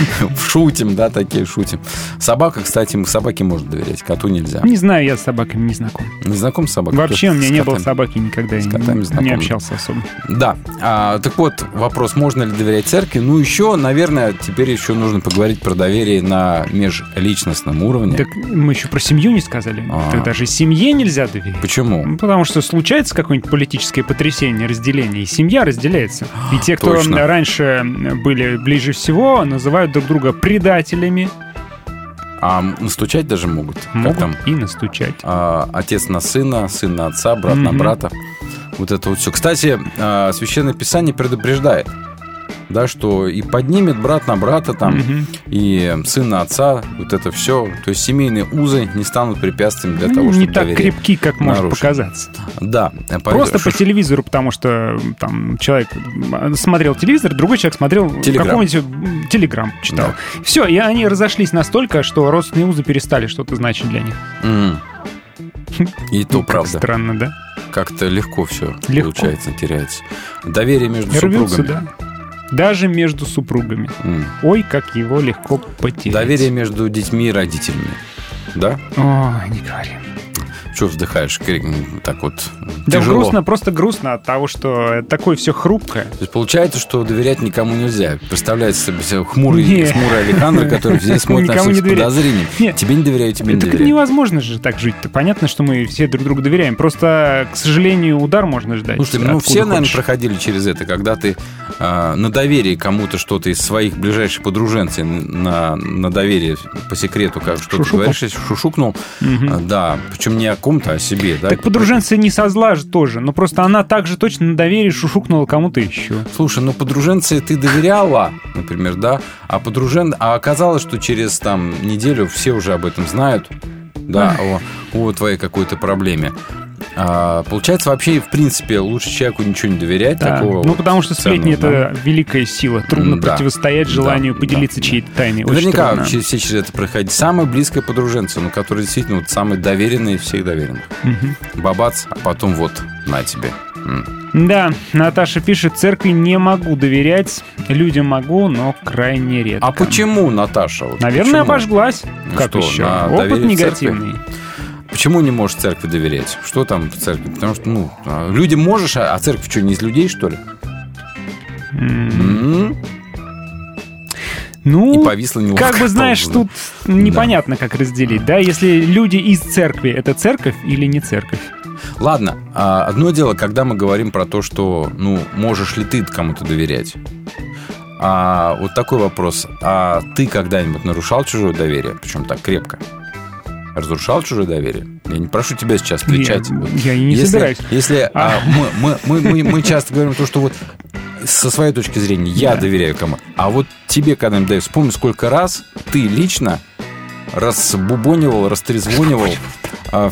Speaker 5: [laughs] Шутим, да, такие шутим. Собака, кстати, собаке можно доверять, коту нельзя.
Speaker 2: Не знаю, я с собаками не знаком.
Speaker 5: Не знаком с собакой?
Speaker 2: Вообще у меня
Speaker 5: С
Speaker 2: не было собаки никогда. я
Speaker 5: котами знаком.
Speaker 2: не общался особо.
Speaker 5: Да. А, так вот, вопрос, можно ли доверять церкви? Ну, еще, наверное, теперь еще нужно поговорить про доверие на межличностном уровне.
Speaker 2: Так мы еще про семью не сказали.
Speaker 5: А.
Speaker 2: Так даже семье нельзя доверять.
Speaker 5: Почему?
Speaker 2: Ну, Потому что случается какое-нибудь политическое потрясение, разделение, и семья разделяется. И те, кто
Speaker 5: Точно.
Speaker 2: раньше были ближе всего, называют друг друга предателями,
Speaker 5: А настучать даже могут. Как
Speaker 2: могут
Speaker 5: там?
Speaker 2: и настучать.
Speaker 5: А, отец на сына, сын на отца, брат на
Speaker 2: Мгм.
Speaker 5: брата. Вот это вот все. Кстати, а, Священное Писание предупреждает, да, что и поднимет брат на брата там,
Speaker 2: Мгм.
Speaker 5: и сын на отца, вот это все. То есть семейные узы не станут препятствием для того,
Speaker 2: Ну,
Speaker 5: чтобы
Speaker 2: не так крепки, как может
Speaker 5: нарушить.
Speaker 2: показаться.
Speaker 5: Да.
Speaker 2: Просто по телевизору, потому что там человек смотрел телевизор, другой человек смотрел м, телеграм читал. Все, и они разошлись настолько, что родственные узы перестали что-то значить для них.
Speaker 5: М. И то
Speaker 2: Ну,
Speaker 5: правда.
Speaker 2: Странно, да?
Speaker 5: Как-то легко все
Speaker 2: Легко.
Speaker 5: получается, теряется. Доверие между
Speaker 2: Рвется,
Speaker 5: супругами.
Speaker 2: да. Даже между супругами.
Speaker 5: М.
Speaker 2: Ой, как его легко потерять.
Speaker 5: Доверие между детьми и родителями. Да?
Speaker 2: Ой, не говори.
Speaker 5: Что вздыхаешь? Крик- Так вот.
Speaker 2: Да
Speaker 5: тяжело.
Speaker 2: грустно, просто грустно от того, что такое все хрупкое.
Speaker 5: То есть получается, что доверять никому нельзя. Представляется себе хмурый,
Speaker 2: Не.
Speaker 5: хмурый Александр, который здесь смотрит на всех с подозрением.
Speaker 2: Нет.
Speaker 5: Тебе не доверяю, тебе не
Speaker 2: Так
Speaker 5: доверяю.
Speaker 2: невозможно же так жить. Понятно, что мы все друг другу доверяем. Просто, к сожалению, удар можно ждать.
Speaker 5: Слушайте, ну все, наверное,
Speaker 2: хочешь.
Speaker 5: проходили через это, когда ты на доверие кому-то что-то из своих ближайших подруженцев на, на доверие по секрету как что-то
Speaker 2: Шушукал.
Speaker 5: говоришь, шушукнул, а, да, причем не о ком-то, а о себе, да.
Speaker 2: Так подруженцы не со зла же тоже. Но просто она также точно на доверие шушукнула кому-то еще.
Speaker 5: Слушай, ну подруженце ты доверяла, например, да, а подружен, а оказалось, что через там неделю все уже об этом знают, да, о, о твоей какой-то проблеме. А, получается, вообще, в принципе, лучше человеку ничего не доверять.
Speaker 2: Да.
Speaker 5: Такого
Speaker 2: Ну, потому что сплетни — это великая сила. Трудно
Speaker 5: да.
Speaker 2: противостоять желанию
Speaker 5: Да,
Speaker 2: поделиться
Speaker 5: да,
Speaker 2: чьей-то тайной.
Speaker 5: Наверняка вообще все через это проходить. Самая близкая подруженца, ну, который действительно вот самый доверенный из всех доверенных.
Speaker 2: Мгм.
Speaker 5: Бабац, а потом вот, на тебе.
Speaker 2: Да, Наташа пишет, церкви не могу доверять, людям могу, но крайне редко.
Speaker 5: А почему, Наташа? вот
Speaker 2: Наверное,
Speaker 5: почему?
Speaker 2: обожглась.
Speaker 5: Ну
Speaker 2: как
Speaker 5: что,
Speaker 2: еще? Опыт
Speaker 5: в церкви? Почему не можешь церкви доверять? Что там в церкви? Потому что, ну, а, людям можешь, а а церковь что, не из людей, что ли? М?
Speaker 2: Ну,
Speaker 5: И повисла неловкая
Speaker 2: как бы знаешь, тут непонятно, как разделить, да? Если люди из церкви, это церковь или не церковь?
Speaker 5: Ладно, а, одно дело, когда мы говорим про то, что, ну, можешь ли ты кому-то доверять? А вот такой вопрос. А ты когда-нибудь нарушал чужое доверие? Причем так крепко. Разрушал чужое доверие? Я не прошу тебя сейчас отвечать.
Speaker 2: Я-
Speaker 5: Вот.
Speaker 2: я не
Speaker 5: если,
Speaker 2: собираюсь.
Speaker 5: Если
Speaker 2: А.
Speaker 5: а, мы, мы, мы, мы, мы часто говорим то, что вот со своей точки зрения я
Speaker 2: Да.
Speaker 5: доверяю кому. А вот тебе когда-нибудь дай вспомни, сколько раз ты лично разбубонивал, растрезвонивал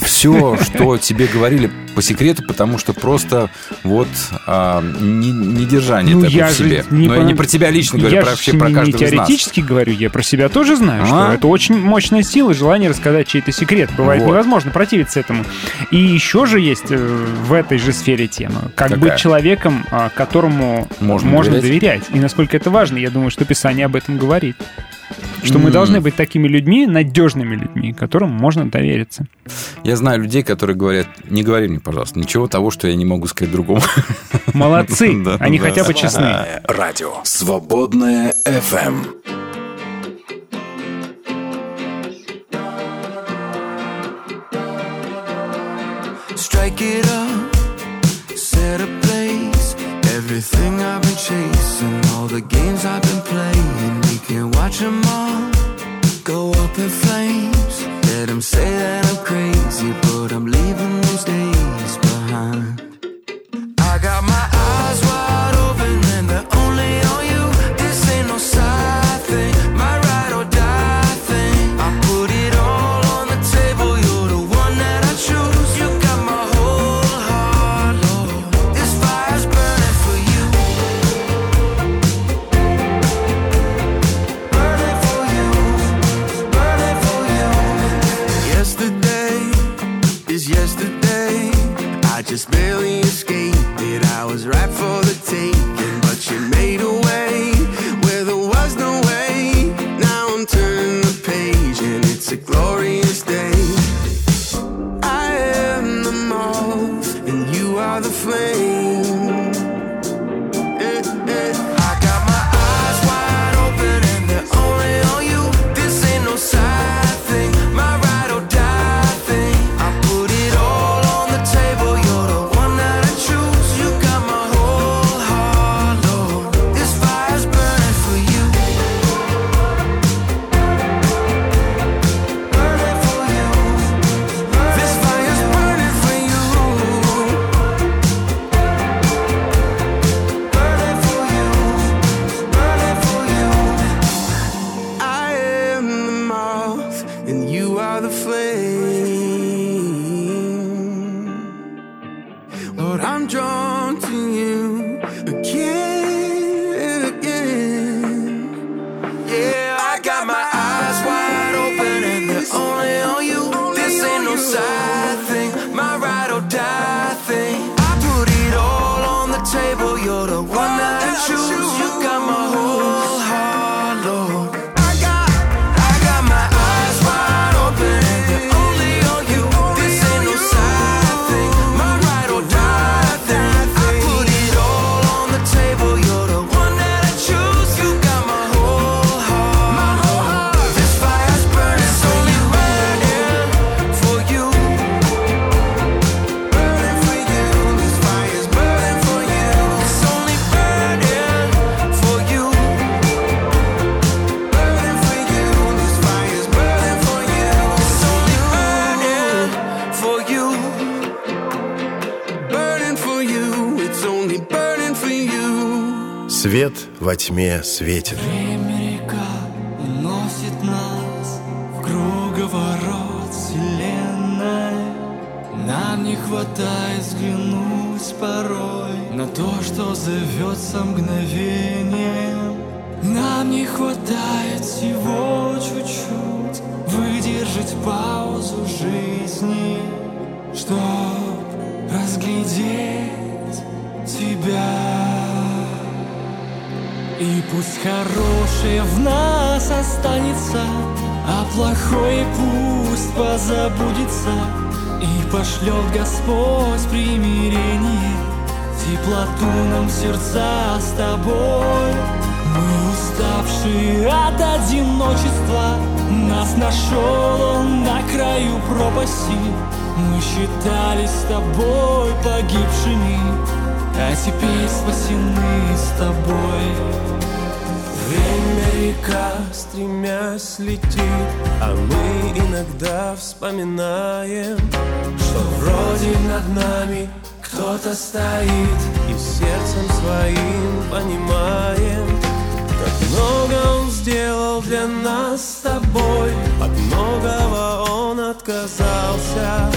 Speaker 5: все, что тебе говорили по секрету, потому что просто вот а, не, недержание
Speaker 2: Ну,
Speaker 5: такое
Speaker 2: я
Speaker 5: в себе.
Speaker 2: не
Speaker 5: Но я
Speaker 2: по-
Speaker 5: не про тебя лично говорю,
Speaker 2: я
Speaker 5: про, вообще про
Speaker 2: не-
Speaker 5: каждого
Speaker 2: не
Speaker 5: из нас.
Speaker 2: теоретически говорю, я про себя тоже знаю,
Speaker 5: А?
Speaker 2: что это очень мощная сила, желание рассказать чей-то секрет. Бывает
Speaker 5: Вот.
Speaker 2: невозможно противиться этому. И еще же есть э, в этой же сфере тема. Как
Speaker 5: Какая?
Speaker 2: быть человеком, а, которому
Speaker 5: Можно
Speaker 2: можно,
Speaker 5: доверять?
Speaker 2: доверять. И насколько это важно, я думаю, что Писание об этом говорит. Что мы должны быть такими людьми, надежными людьми, которым можно довериться.
Speaker 5: Я знаю людей, которые говорят, не говори мне, пожалуйста, ничего того, что я не могу сказать другому.
Speaker 2: Молодцы, [laughs]
Speaker 5: Да,
Speaker 2: они
Speaker 5: да.
Speaker 2: хотя бы честны.
Speaker 3: Радио Свободное FM.
Speaker 11: Strike it up, Everything I've been chasing, all the games I've been playing. We can watch them all go up in flames. Let them say that I'm crazy, but I'm leaving those days behind.
Speaker 1: Свет во тьме светит.
Speaker 16: Время река уносит нас в круговорот вселенной. Нам не хватает взглянуть порой на то, что зовется мгновением. Нам не хватает всего чуть-чуть выдержать паузу жизни, чтоб разглядеть тебя. И пусть хорошее в нас останется, а плохое пусть позабудется. И пошлет Господь примирение, теплоту нам сердца с тобой. Мы уставшие от одиночества, нас нашел он на краю пропасти. Мы считались с тобой погибшими, а теперь спасены с тобой.
Speaker 10: Время река, стремясь, летит А мы иногда вспоминаем Что вроде над нами кто-то стоит И сердцем своим понимаем Как много он сделал для нас с тобой От многого он отказался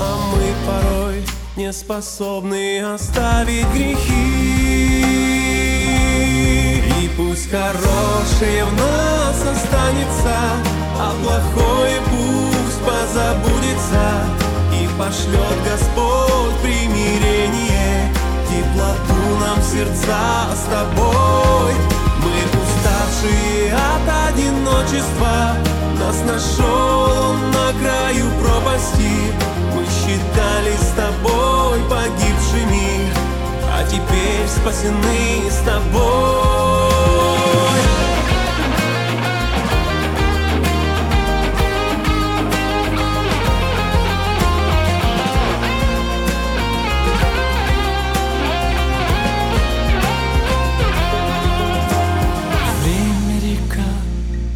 Speaker 10: А мы порой не способны оставить грехи. И пусть хорошее в нас останется А плохое пусть позабудется. И пошлет Господь примирение Теплоту нам сердца с тобой. Мы уставшие от одиночества Нас нашел он на краю пропасти Считались с тобой погибшими А теперь спасены с тобой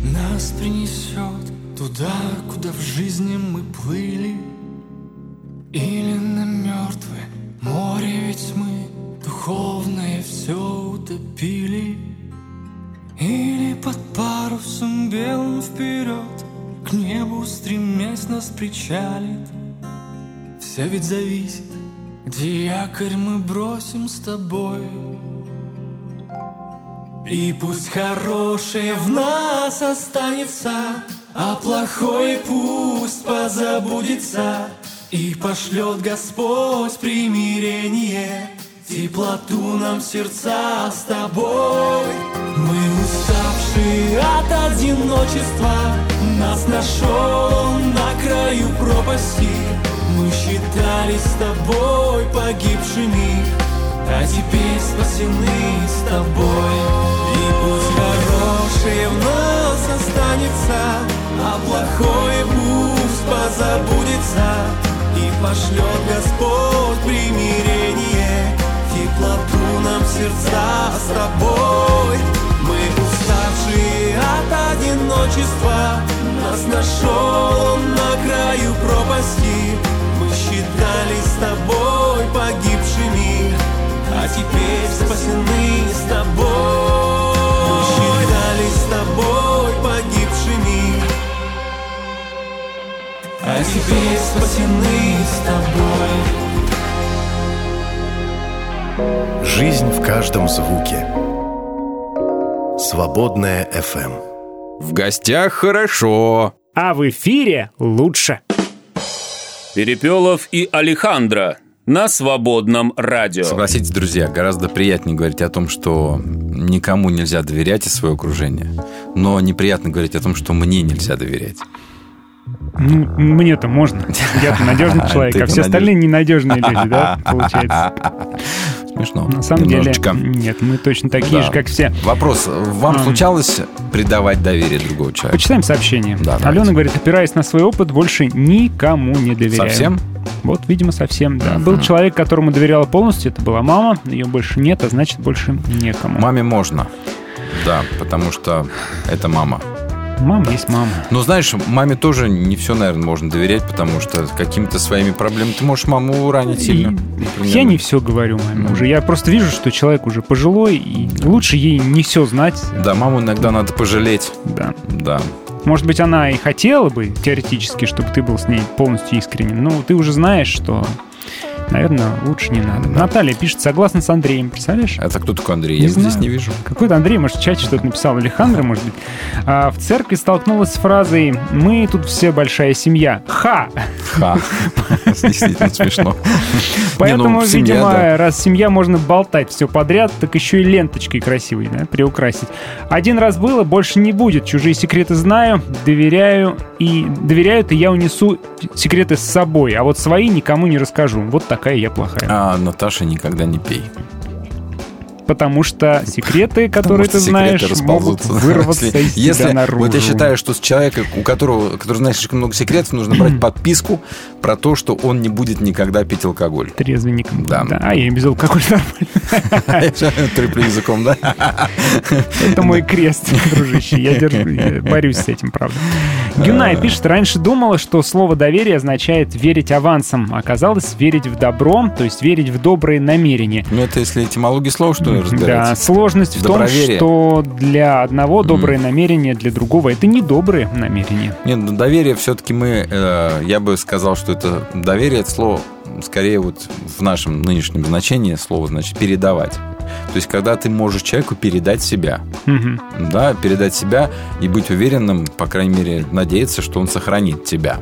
Speaker 16: нас принесет туда, куда в жизни мы плыли. Или на мертвое море, ведь мы духовное все утопили. Или под парусом белым вперед к небу стремясь нас причалит. Все ведь зависит, где якорь мы бросим с тобой. И пусть хорошее в нас останется, а плохое пусть позабудется. И пошлет Господь примирение, теплоту нам сердца с тобой. Мы уставшие от одиночества,
Speaker 10: Нас нашел на краю пропасти. Мы считались с тобой погибшими А теперь спасены с тобой. И пусть хорошее в нас останется А плохое пусть позабудется И пошлет Господь примирение. Теплоту нам сердца с тобой. Мы уставшие от одиночества. Нас нашел он на краю пропасти. Мы считались с тобой погибшими А теперь спасены с тобой. Мы считались с тобой погибшими А теперь спасены с тобой
Speaker 1: Жизнь в каждом звуке. Свободная FM.
Speaker 5: В гостях хорошо.
Speaker 17: А в эфире лучше.
Speaker 15: Перепелов и Алехандро на свободном радио.
Speaker 5: Согласитесь, друзья, гораздо приятнее говорить о том, что никому нельзя доверять из своего окружения, но неприятно говорить о том, что мне нельзя доверять.
Speaker 2: Ну, мне-то можно. [laughs] Я-то надежный человек, а все остальные ненадежные люди, да, [laughs] получается.
Speaker 5: Смешно.
Speaker 2: На самом
Speaker 5: Немножечко.
Speaker 2: деле, нет, мы точно такие
Speaker 5: Да.
Speaker 2: же, как все.
Speaker 5: Вопрос. Вам
Speaker 2: Ам.
Speaker 5: случалось предавать доверие другого человека?
Speaker 2: Почитаем сообщение.
Speaker 5: Да, давайте.
Speaker 2: Алена говорит, опираясь на свой опыт, больше никому не доверяю.
Speaker 5: Совсем?
Speaker 2: Вот, видимо, совсем, да. Был человек, которому доверяла полностью, это была мама, ее больше нет, а значит, больше некому.
Speaker 5: Маме можно. Да, потому что это мама.
Speaker 2: Мама есть мама.
Speaker 5: Но знаешь, маме тоже не все, наверное, можно доверять, потому что какими-то своими проблемами ты можешь маму ранить сильно. например.
Speaker 2: Я не все говорю маме уже. Я просто вижу, что человек уже пожилой, и лучше ей не все знать.
Speaker 5: Да, маму иногда надо пожалеть.
Speaker 2: Да.
Speaker 5: Да.
Speaker 2: Может быть, она и хотела бы теоретически, чтобы ты был с ней полностью искренен, но ты уже знаешь, что, наверное, лучше не надо. Наталья пишет, согласна с Андреем, представляешь?
Speaker 5: Это кто такой Андрей?
Speaker 2: Не
Speaker 5: Я его здесь
Speaker 2: знаю.
Speaker 5: не вижу.
Speaker 2: Какой-то Андрей, может, в чате что-то написал, Александр, может быть. А, в церкви столкнулась с фразой «Мы тут все большая семья». Ха!
Speaker 5: Ха. [laughs] Действительно смешно.
Speaker 2: Поэтому,
Speaker 5: ну,
Speaker 2: видимо,
Speaker 5: да.
Speaker 2: раз семья можно болтать все подряд, так еще и ленточкой красивой, да, приукрасить. Один раз было, больше не будет. Чужие секреты знаю, доверяю и доверяют, и я унесу секреты с собой, а вот свои никому не расскажу. Вот такая я плохая.
Speaker 5: А, Наташа, никогда не пей.
Speaker 2: Потому что секреты, которые
Speaker 5: Потому
Speaker 2: ты
Speaker 5: что
Speaker 2: знаешь, могут вырваться
Speaker 5: Если-
Speaker 2: из
Speaker 5: если,
Speaker 2: тебя наружу.
Speaker 5: Вот я считаю, что с человека, у которого, который знает слишком много секретов, нужно брать [clears throat] подписку про то, что он не будет никогда пить алкоголь.
Speaker 2: Трезвенником.
Speaker 5: Да.
Speaker 2: Да, а я без алкоголя [laughs] нормально. [laughs]
Speaker 5: Треплю языком, да?
Speaker 2: Это мой крест, дружище. Я борюсь с этим, правда. Гюнай пишет, раньше думала, что слово доверие означает верить авансом. Оказалось, верить в добро, то есть верить в добрые намерения.
Speaker 5: Ну, это если этимология слова, что
Speaker 2: Да, сложность в том, что для одного добрые намерения, для другого это не добрые намерения.
Speaker 5: Нет, ну, доверие все-таки мы, э, я бы сказал, что это доверие, это слово скорее вот в нашем нынешнем значении слово значит передавать. То есть, когда ты можешь человеку передать себя,
Speaker 2: Мгм.
Speaker 5: да, передать себя и быть уверенным, по крайней мере, надеяться, что он сохранит тебя,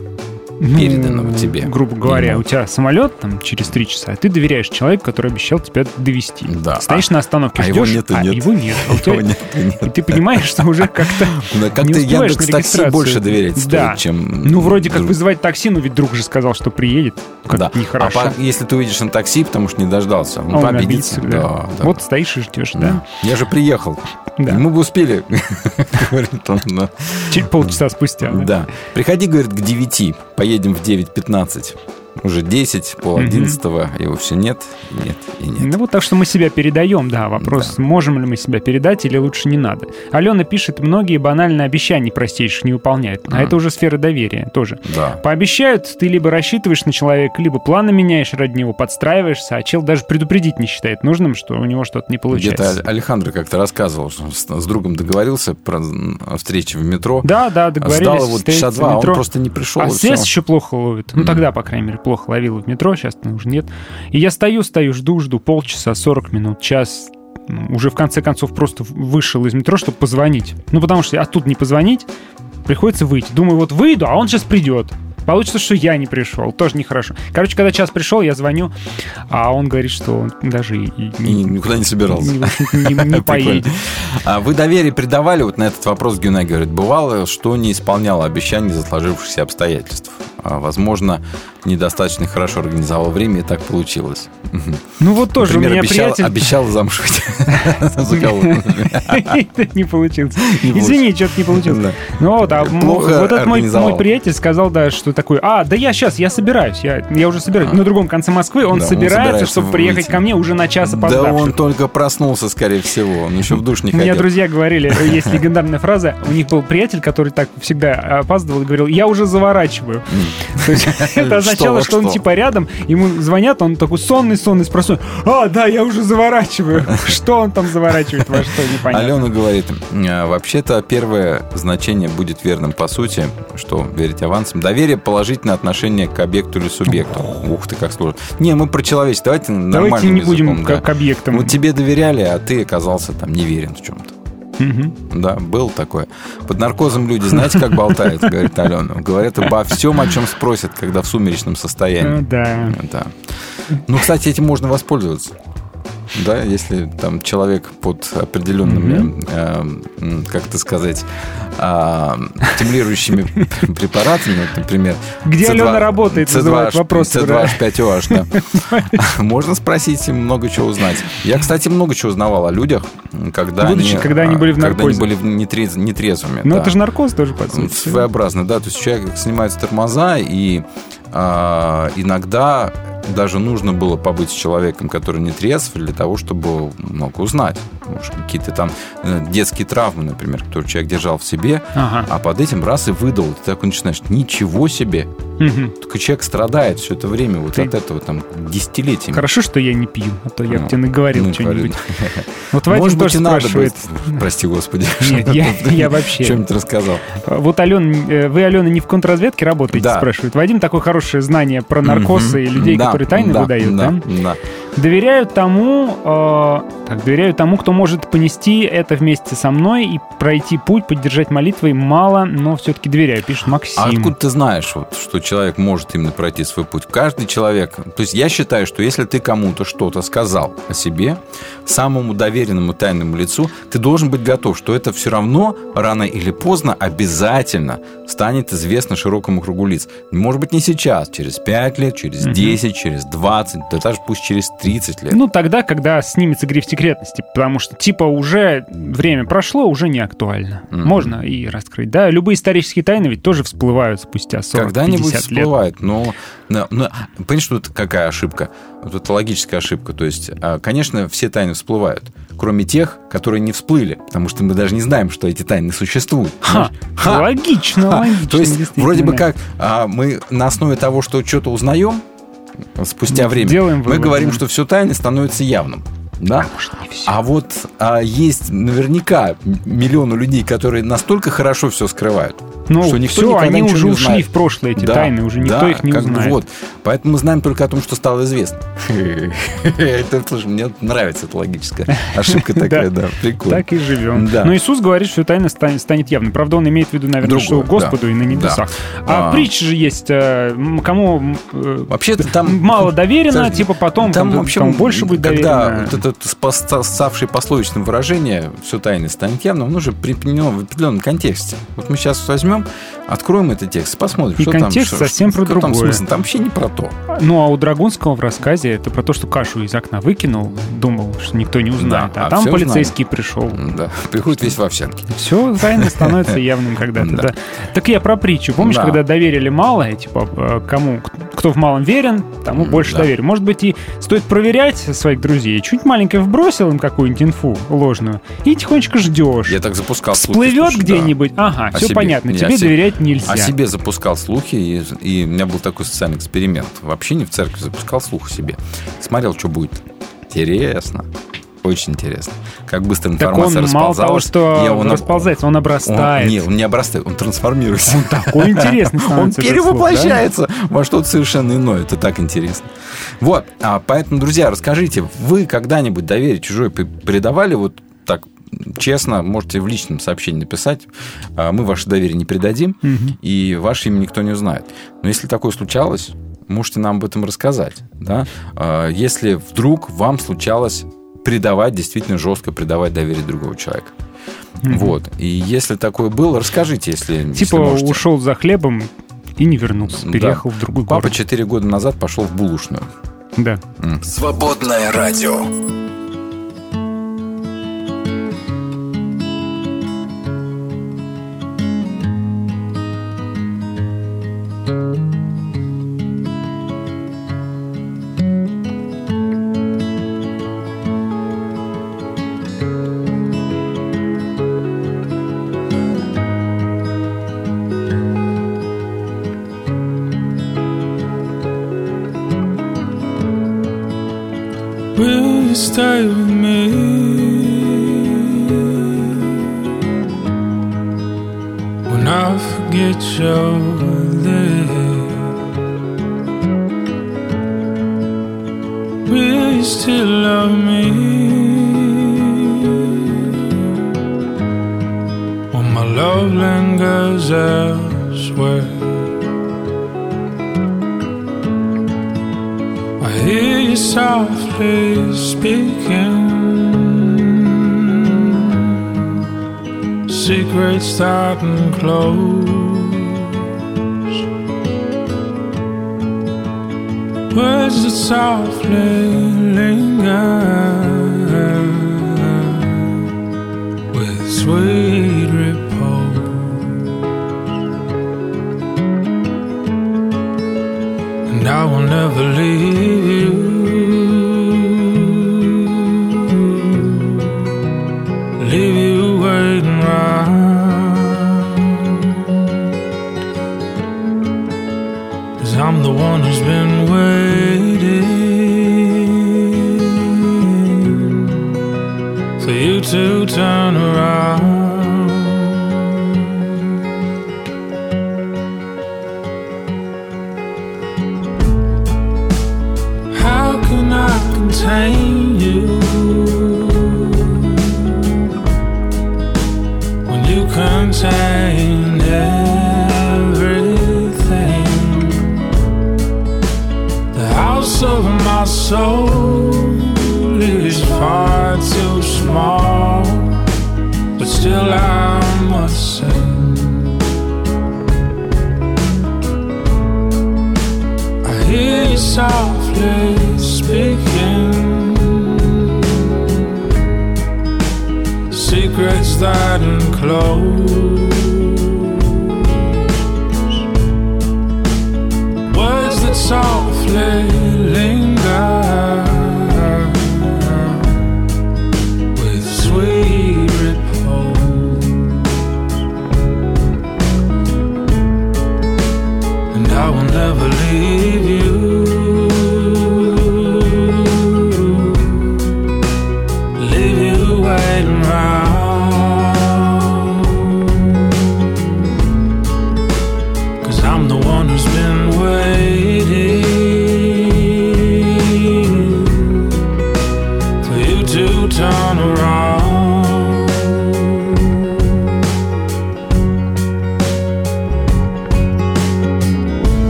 Speaker 2: Ну,
Speaker 5: переданного тебе.
Speaker 2: Грубо говоря,
Speaker 5: Ему.
Speaker 2: у тебя самолет там через три часа, а ты доверяешь человеку, который обещал тебя довести.
Speaker 5: Да.
Speaker 2: Стоишь
Speaker 5: А-
Speaker 2: на остановке,
Speaker 5: а его
Speaker 2: ждешь,
Speaker 5: нет и
Speaker 2: а
Speaker 5: нет.
Speaker 2: его нет. А [laughs] тебя-
Speaker 5: Его нет и нет.
Speaker 2: И ты понимаешь, что уже как-то [laughs]
Speaker 5: Да,
Speaker 2: успеваешь на
Speaker 5: Яндекс Такси больше доверять стоит,
Speaker 2: Да.
Speaker 5: чем...
Speaker 2: Ну, вроде как
Speaker 5: друг-
Speaker 2: вызывать такси, но ведь друг же сказал, что приедет. Как
Speaker 5: Да.
Speaker 2: нехорошо.
Speaker 5: А по- если ты увидишь на такси, потому что не дождался,
Speaker 2: А
Speaker 5: он
Speaker 2: он
Speaker 5: обидится.
Speaker 2: обидится, да.
Speaker 5: Да, да.
Speaker 2: Вот стоишь и ждешь, да?
Speaker 5: Я же приехал.
Speaker 2: Да.
Speaker 5: Мы бы успели, [laughs] говорит он. да.
Speaker 2: Чуть полчаса спустя. да?
Speaker 5: Да. Приходи, говорит, к 9, поедем в 9.15. Уже 10, пол
Speaker 2: Мгм.
Speaker 5: 11, его все нет, нет и нет.
Speaker 2: Ну вот так что мы себя передаем, да. Вопрос, можем ли мы себя передать или лучше не надо. Алена пишет, многие банальные обещания простейших не выполняют. А
Speaker 5: Мгм.
Speaker 2: это уже сфера доверия тоже.
Speaker 5: Да.
Speaker 2: Пообещают, ты либо рассчитываешь на человека, либо планы меняешь ради него, подстраиваешься, а чел даже предупредить не считает нужным, что у него что-то не получается.
Speaker 5: Где-то Александр как-то рассказывал, что с, с другом договорился про встречу в метро.
Speaker 2: Да, да, договорились.
Speaker 5: Ждал его часа два, а он просто не пришел.
Speaker 2: А связь еще плохо ловит. Ну, тогда, по крайней мере, плохо ловила в метро, сейчас уже нет. И я стою, стою, жду, жду полчаса, 40 минут, час. Уже в конце концов просто вышел из метро, чтобы позвонить. Ну, потому что оттуда не позвонить, приходится выйти. Думаю, вот выйду, а он сейчас придет. Получится, что я не пришел. Тоже нехорошо. Короче, когда час пришел, я звоню, а он говорит, что он даже и, и
Speaker 5: И никуда не собирался.
Speaker 2: не, не- не [laughs] поедет.
Speaker 5: А вы доверие придавали? Вот на этот вопрос Гюнай говорит, бывало, что не исполнял обещаний за сложившихся обстоятельств. А, возможно, недостаточно хорошо организовал время, и так получилось.
Speaker 2: Ну вот тоже
Speaker 5: Например,
Speaker 2: у меня
Speaker 5: обещал,
Speaker 2: приятель...
Speaker 5: обещал замуж выйти [laughs] за кого-то.
Speaker 2: Это не получилось. Извини, что-то не получилось.
Speaker 5: Да.
Speaker 2: Ну вот, а
Speaker 5: Плохо
Speaker 2: вот этот мой, приятель сказал, да, что такое, а, да я сейчас, я собираюсь, я, уже собираюсь. На другом конце Москвы он
Speaker 5: Да,
Speaker 2: собирается, чтобы приехать ко мне уже на час
Speaker 5: Да
Speaker 2: опоздавший.
Speaker 5: он только проснулся, скорее всего. Он еще в душ не ходил.
Speaker 2: друзья говорили, есть легендарная фраза, у них был приятель, который так всегда опаздывал и говорил, я уже заворачиваю. То есть [laughs] это означало,
Speaker 5: Что,
Speaker 2: что он типа рядом, ему звонят, он такой сонный-сонный, спросил, а, да, я уже заворачиваю. [laughs] Что он там заворачивает, во что, непонятно.
Speaker 5: Алена говорит, «А, вообще-то первое значение будет верным по сути, что верить авансом. Доверие – положительное отношение к объекту или субъекту. Ух ты, как сложно. Не, мы про человечество. Давайте нормальным
Speaker 2: Давайте не будем
Speaker 5: языком,
Speaker 2: к,
Speaker 5: да.
Speaker 2: к объектам.
Speaker 5: Вот тебе доверяли, а ты оказался там неверен в чем-то.
Speaker 2: Мгм.
Speaker 5: Да, был такое. Под наркозом люди, знаете, как болтают, [laughs] говорит Алена. Говорят обо всем, о чем спросят, когда в сумеречном состоянии.
Speaker 2: Ну да.
Speaker 5: Да. Ну, кстати, этим можно воспользоваться. Да, если там человек под определенными, э, м, как это сказать, а, стимулирующими [laughs] препаратами, например,
Speaker 2: Где
Speaker 5: C2
Speaker 2: Алена работает, вызывают
Speaker 5: C2H,
Speaker 2: вопросы, да.
Speaker 5: C2H5OH, да. [laughs] Можно спросить и много чего узнать. Я, кстати, много чего узнавал о людях, когда
Speaker 2: Будучи,
Speaker 5: они,
Speaker 2: когда они были в
Speaker 5: когда они
Speaker 2: наркозе.
Speaker 5: были нетрез- нетрезвыми.
Speaker 2: Ну
Speaker 5: да.
Speaker 2: это же наркоз тоже, по сути.
Speaker 5: Своеобразно, да. То есть человек снимается тормоза, и а, иногда даже нужно было побыть с человеком, который не трезв, для того, чтобы много узнать. Может, какие-то там э, детские травмы, например, которые человек держал в себе,
Speaker 2: Ага.
Speaker 5: а под этим раз и выдал. Ты такой начинаешь, ничего себе.
Speaker 2: Мгм.
Speaker 5: Только человек страдает все это время вот
Speaker 2: Ты-
Speaker 5: от этого там десятилетиями.
Speaker 2: Хорошо, что я не пью, а то я бы
Speaker 5: Ну,
Speaker 2: тебе наговорил
Speaker 5: ну,
Speaker 2: что-нибудь. Вот Вадим
Speaker 5: Может быть, и надо будет. Прости, Господи.
Speaker 2: Нет, я, [laughs] я вообще.
Speaker 5: Что-нибудь рассказал.
Speaker 2: Вот, Ален, э, вы, Алена, не в контрразведке работаете,
Speaker 5: Да.
Speaker 2: спрашивает. Вадим такое хорошее знание про наркосы
Speaker 5: Мгм.
Speaker 2: и людей,
Speaker 5: Да,
Speaker 2: которые тайны
Speaker 5: да,
Speaker 2: выдают, да?
Speaker 5: Да.
Speaker 2: Доверяю тому, э, так, доверяю тому, кто может понести это вместе со мной и пройти путь, поддержать молитвой. Мало, но все-таки доверяю, пишет Максим.
Speaker 5: А откуда ты знаешь, вот, что человек может именно пройти свой путь? Каждый человек. То есть я считаю, что если ты кому-то что-то сказал о себе, самому доверенному тайному лицу, ты должен быть готов, что это все равно рано или поздно обязательно станет известно широкому кругу лиц. Может быть, не сейчас, через 5 лет, через 10, через 20, да даже пусть через 30 лет.
Speaker 2: Ну, тогда, когда снимется гриф секретности, потому что, типа, уже время прошло, уже не актуально. Можно и раскрыть. Да, любые исторические тайны ведь тоже всплывают спустя 40-50
Speaker 5: Когда-нибудь
Speaker 2: лет.
Speaker 5: всплывает, но, но, но понимаешь, это какая ошибка? Вот это логическая ошибка. То есть, а, конечно, все тайны всплывают, кроме тех, которые не всплыли, потому что мы даже не знаем, что эти тайны существуют.
Speaker 2: Ха,
Speaker 5: Ха!
Speaker 2: логично,
Speaker 5: Ха!
Speaker 2: логично,
Speaker 5: То есть, вроде бы как а, мы на основе того, что что-то узнаем, спустя время,
Speaker 2: делаем
Speaker 5: мы
Speaker 2: выводы.
Speaker 5: говорим, что все тайны становится явным. Да? А вот а, есть наверняка миллионы людей, которые настолько хорошо все скрывают,
Speaker 2: Ну,
Speaker 5: что никто никогда
Speaker 2: они уже
Speaker 5: не
Speaker 2: ушли в прошлое, эти
Speaker 5: Да,
Speaker 2: тайны, уже никто
Speaker 5: да,
Speaker 2: их не
Speaker 5: как
Speaker 2: узнает.
Speaker 5: Вот. Поэтому мы знаем только о том, что стало известно. [laughs] Это, слушай, мне нравится эта логическая ошибка [laughs] такая, да, прикольно.
Speaker 2: Так и живем. Но Иисус говорит, что тайна станет, явной. Правда, он имеет в виду, наверное, что Господу и на небесах. А,
Speaker 5: А.
Speaker 2: притча же есть, э, кому э,
Speaker 5: Вообще-то там... [laughs]
Speaker 2: мало доверено, типа потом
Speaker 5: там,
Speaker 2: кому-
Speaker 5: в общем,
Speaker 2: кому больше будет
Speaker 5: когда
Speaker 2: доверено.
Speaker 5: вот это спас- ставшее пословичным выражение «все тайны станет явным», оно же применено в определенном контексте. Вот мы сейчас возьмем, откроем этот текст, посмотрим,
Speaker 2: И
Speaker 5: что
Speaker 2: контекст
Speaker 5: там.
Speaker 2: совсем про
Speaker 5: какой там
Speaker 2: другое.
Speaker 5: смысл. Там вообще не про то.
Speaker 2: Ну, а у Драгунского в рассказе это про то, что кашу из окна выкинул, думал, что никто не узнает.
Speaker 5: Да,
Speaker 2: а,
Speaker 5: а
Speaker 2: там полицейский пришел.
Speaker 5: Да, [laughs] приходит весь в овсянке.
Speaker 2: Все тайно становится [laughs] явным когда-то.
Speaker 5: Да.
Speaker 2: Так я про притчу. Помнишь,
Speaker 5: Да.
Speaker 2: когда доверили мало, и, типа, э, кому, кто в малом верен, тому больше доверия. Может быть, и стоит проверять своих друзей. Чуть маленькое вбросил им какую-нибудь инфу ложную, и тихонечко ждешь.
Speaker 5: Я так запускал.
Speaker 2: Всплывет где-нибудь, ага, все понятно,
Speaker 5: Не,
Speaker 2: тебе
Speaker 5: о себе-
Speaker 2: доверять нельзя.
Speaker 5: О себе запускал слухи, и, и у меня был такой социальный эксперимент. Вообще не в церкви запускал слух о себе. Смотрел, что будет. Интересно. Очень интересно. Как быстро
Speaker 2: Так он
Speaker 5: информация
Speaker 2: мало того, что
Speaker 5: Я он-
Speaker 2: расползается, он
Speaker 5: он-
Speaker 2: обрастает.
Speaker 5: не, он не обрастает, он трансформируется.
Speaker 2: Он такой [laughs] интересный
Speaker 5: Он
Speaker 2: этот слух, да?
Speaker 5: перевоплощается во что-то совершенно иное. Это так интересно. Вот. А поэтому, друзья, расскажите, вы когда-нибудь доверие чужое п- передавали вот честно, можете в личном сообщении написать. А, Мы ваше доверие не передадим, и ваше имя никто не узнает. Но если такое случалось, можете нам об этом рассказать. Да? А, Если вдруг вам случалось предавать, действительно жестко предавать доверие другого человека.
Speaker 2: Мгм.
Speaker 5: Вот. И если такое было, расскажите, если, если
Speaker 2: Типа
Speaker 5: можете.
Speaker 2: ушел за хлебом и не вернулся,
Speaker 5: Да.
Speaker 2: переехал в другой
Speaker 5: Папа
Speaker 2: город.
Speaker 5: 4 года назад пошел в булочную.
Speaker 2: Да.
Speaker 18: Свободное радио.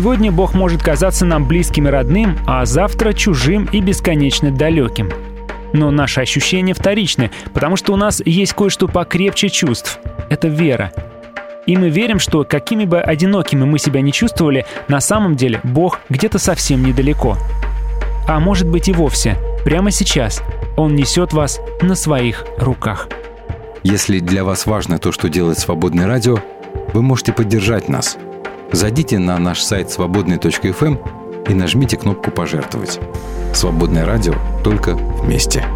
Speaker 2: Сегодня Бог может казаться нам близким и родным, а завтра чужим и бесконечно далеким. Но наши ощущения вторичны, потому что у нас есть кое-что покрепче чувств. Это вера. И мы верим, что какими бы одинокими мы себя не чувствовали, на самом деле Бог где-то совсем недалеко. А может быть и вовсе, прямо сейчас, Он несет вас на своих руках.
Speaker 5: Если для вас важно то, что делает «Свободное радио», вы можете поддержать нас. Зайдите на наш сайт свободный.фм и нажмите кнопку «Пожертвовать». «Свободное радио» только вместе.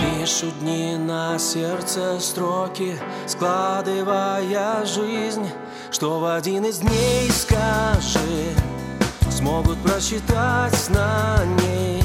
Speaker 10: Пишу дни на сердце строки, складывая жизнь, что в один из дней скажи, смогут просчитать на ней.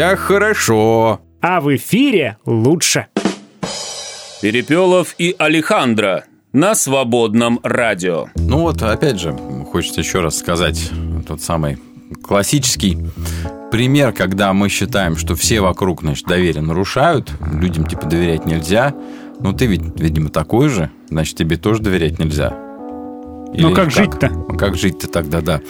Speaker 5: Гостях хорошо.
Speaker 4: А в эфире лучше.
Speaker 15: Перепелов и Алехандро на свободном радио.
Speaker 5: Ну вот, опять же, хочется еще раз сказать тот самый классический пример, когда мы считаем, что все вокруг, значит, доверие нарушают, людям, типа, доверять нельзя. Ну, ты ведь, видимо, такой же, значит, тебе тоже доверять нельзя.
Speaker 2: Ну, как жить-то?
Speaker 5: Как жить-то тогда, да.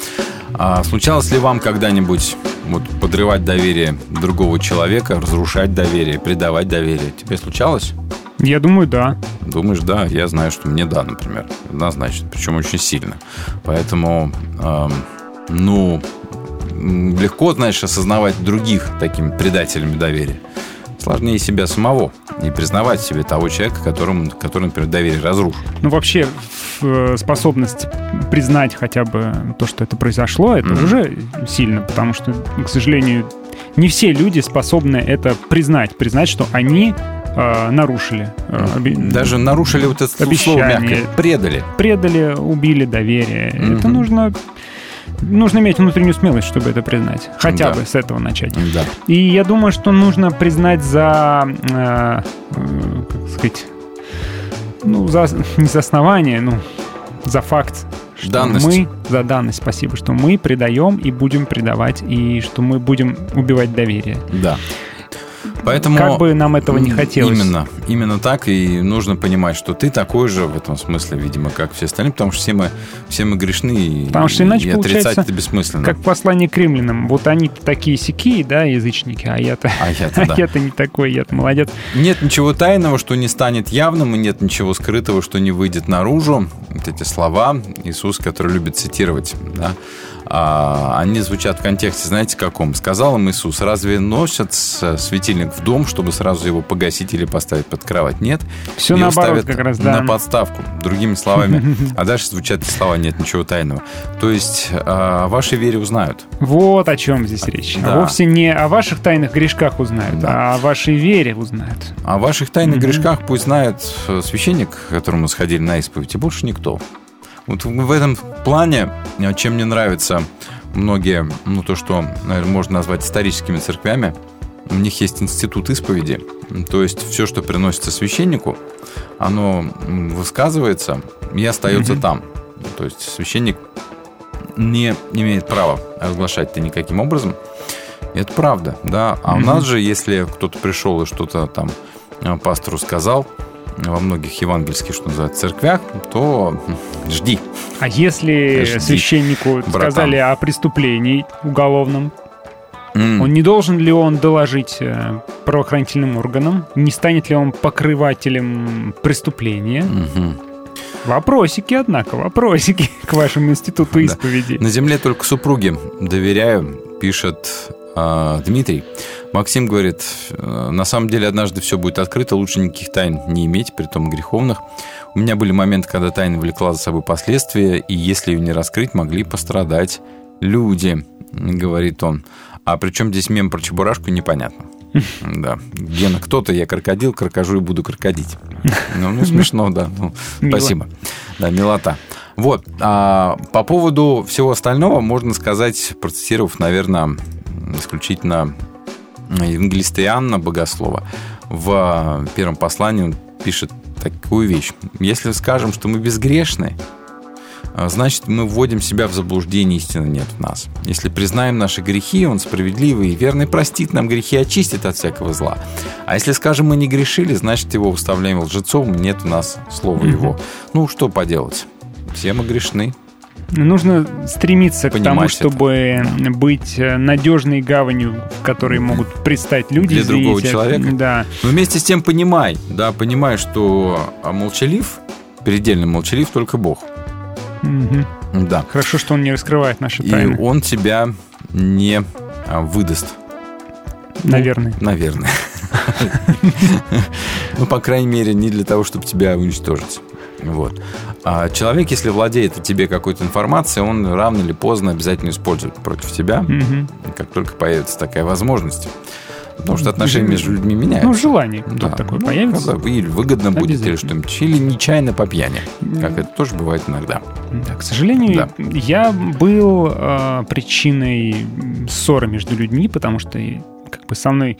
Speaker 5: А случалось ли вам когда-нибудь вот, подрывать доверие другого человека, разрушать доверие, предавать доверие? Тебе случалось?
Speaker 2: Я думаю, да.
Speaker 5: Думаешь, да? Я знаю, что мне да, например. Однозначно. Причем очень сильно. Поэтому, эм, ну, легко, знаешь, осознавать других такими предателями доверия. Сложнее себя самого и признавать себе того человека, которому, который, например, доверие разрушил.
Speaker 2: Ну, вообще, э, способность признать хотя бы то, что это произошло, это
Speaker 5: Мгм.
Speaker 2: уже сильно, потому что, к сожалению, не все люди способны это признать, признать, что они э, нарушили. э, оби-
Speaker 5: Даже нарушили вот это слово
Speaker 2: обещание.
Speaker 5: мягкое. Предали.
Speaker 2: Предали, убили доверие.
Speaker 5: Мгм.
Speaker 2: Это нужно... Нужно иметь внутреннюю смелость, чтобы это признать. Хотя
Speaker 5: Да.
Speaker 2: бы с этого начать.
Speaker 5: Да.
Speaker 2: И я думаю, что нужно признать за, э, э, как сказать, ну, за, не за основание, ну, за факт, что
Speaker 5: Данность.
Speaker 2: мы, за данность, спасибо, что мы предаем и будем предавать, и что мы будем убивать доверие.
Speaker 5: Да. Поэтому
Speaker 2: Как бы нам этого не хотелось.
Speaker 5: Именно, именно так и нужно понимать, что ты такой же в этом смысле, видимо, как все остальные, потому что все мы, все мы грешны и,
Speaker 2: Потому что иначе
Speaker 5: и отрицать это бессмысленно.
Speaker 2: как послание к римлянам. Вот они такие сякие, да, язычники, а я-то,
Speaker 5: А я-то, да. [laughs]
Speaker 2: я-то не такой, я-то молодец.
Speaker 5: Нет ничего тайного, что не станет явным, и нет ничего скрытого, что не выйдет наружу. Вот эти слова Иисус, который любит цитировать, да, а, они звучат в контексте, знаете, каком? Сказал им Иисус, разве носят светильник в дом, чтобы сразу его погасить или поставить под кровать? Нет.
Speaker 2: Всё
Speaker 5: Её
Speaker 2: наоборот
Speaker 5: ставят
Speaker 2: как раз, да.
Speaker 5: На подставку, другими словами. [laughs] А дальше звучат слова, нет ничего тайного. То есть а, о вашей вере узнают.
Speaker 2: Вот о чем здесь речь.
Speaker 5: Да.
Speaker 2: Вовсе не о ваших тайных грешках узнают, а о вашей вере узнают.
Speaker 5: О ваших тайных грешках пусть знает э, священник, к которому сходили на исповедь, и больше никто. Вот в этом плане, э, чем мне нравятся многие, ну, то, что, наверное, можно назвать историческими церквями, у них есть институт исповеди. То есть все, что приносится священнику, оно высказывается и остается
Speaker 2: Мгм.
Speaker 5: там. То есть священник не имеет права разглашать это никаким образом. Это правда, да. А у
Speaker 2: Мгм.
Speaker 5: нас же, если кто-то пришел и что-то там э, пастору сказал, во многих евангельских, что называется, церквях, то жди.
Speaker 2: А если
Speaker 5: Жди,
Speaker 2: священнику
Speaker 5: братан.
Speaker 2: сказали о преступлении уголовном,
Speaker 5: М.
Speaker 2: он не должен ли он доложить э, правоохранительным органам? Не станет ли он покрывателем преступления?
Speaker 5: Мгм.
Speaker 2: Вопросики, однако, вопросики [laughs] к вашему институту
Speaker 5: Да.
Speaker 2: исповеди.
Speaker 5: На земле только супруге доверяю, пишет Дмитрий. Максим говорит, «Э, на самом деле однажды все будет открыто, лучше никаких тайн не иметь, при том греховных. У меня были моменты, когда тайна влекла за собой последствия, и если ее не раскрыть, могли пострадать люди, говорит он. А причем здесь мем про чебурашку непонятно. [laughs] Да. Гена, кто-то, я крокодил, крокожу и буду крокодить. Ну, ну, смешно, да. Ну, спасибо. Да, милота. Вот. А по поводу всего остального можно сказать, процитировав, наверное, исключительно евангелиста Богослова. В первом послании он пишет такую вещь. Если скажем, что мы безгрешны, а, значит, мы вводим себя в заблуждение, истины нет в нас. Если признаем наши грехи, Он справедливый и верный простит нам грехи очистит от всякого зла. А если скажем, мы не грешили, значит, Его уставляем лжецом, нет в нас слова. Его. Ну, что поделать? Все мы грешны.
Speaker 2: Нужно стремиться к тому,
Speaker 5: это.
Speaker 2: чтобы быть надежной гаванью, в которой могут предстать люди.
Speaker 5: Для другого
Speaker 2: извините.
Speaker 5: человека.
Speaker 2: Да.
Speaker 5: Но вместе с тем понимай, да, понимай, что а, молчалив, предельно молчалив только Бог.
Speaker 2: Мгм.
Speaker 5: Да.
Speaker 2: Хорошо, что он не раскрывает наши
Speaker 5: И
Speaker 2: тайны.
Speaker 5: Он тебя не а, выдаст. Ну,
Speaker 2: Наверное.
Speaker 5: Наверное. [laughs] Ну, по крайней мере, не для того, чтобы тебя уничтожить. Вот. А человек, если владеет о тебе какой-то информацией, он рано или поздно обязательно использует против тебя,
Speaker 2: Мгм.
Speaker 5: как только появится такая возможность. Потому что отношения между людьми меняются.
Speaker 2: Ну, желание
Speaker 5: Да.
Speaker 2: такое
Speaker 5: Ну,
Speaker 2: появится.
Speaker 5: когда Или выгодно будет, или что-нибудь. Или нечаянно по пьяни. Как это тоже бывает иногда.
Speaker 2: Да, к сожалению, я был э, причиной ссоры между людьми, потому что как бы со мной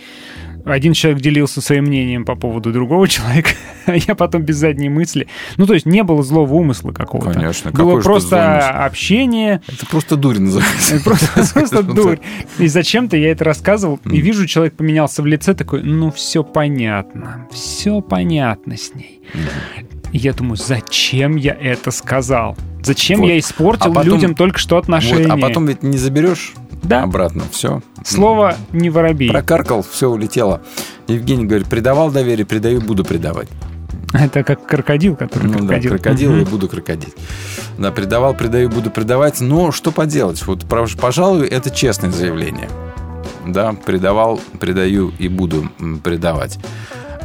Speaker 2: один человек делился своим мнением по поводу другого человека, [laughs] а я потом без задней мысли. Ну, то есть не было злого умысла какого-то.
Speaker 5: Конечно.
Speaker 2: Было
Speaker 5: злой
Speaker 2: просто общение.
Speaker 5: Это просто дурь называется.
Speaker 2: Это Просто, [laughs] просто дурь. И зачем-то я это рассказывал, и вижу, человек поменялся в лице, такой, ну, все понятно, все понятно с ней. И я думаю, зачем я это сказал? Зачем
Speaker 5: Вот.
Speaker 2: я испортил
Speaker 5: А потом-
Speaker 2: людям только что отношения?
Speaker 5: Вот, а потом ведь не заберешь
Speaker 2: Да.
Speaker 5: обратно. Все.
Speaker 2: Слово не воробей.
Speaker 5: Прокаркал, все улетело. Евгений говорит, предавал доверие, предаю, буду предавать.
Speaker 2: Это как крокодил, который
Speaker 5: Ну да,
Speaker 2: крокодил.
Speaker 5: крокодил
Speaker 2: Мгм.
Speaker 5: и буду крокодить. Да, предавал, предаю, буду предавать. Но что поделать? Вот, пожалуй, это честное заявление. Да, предавал, предаю и буду предавать.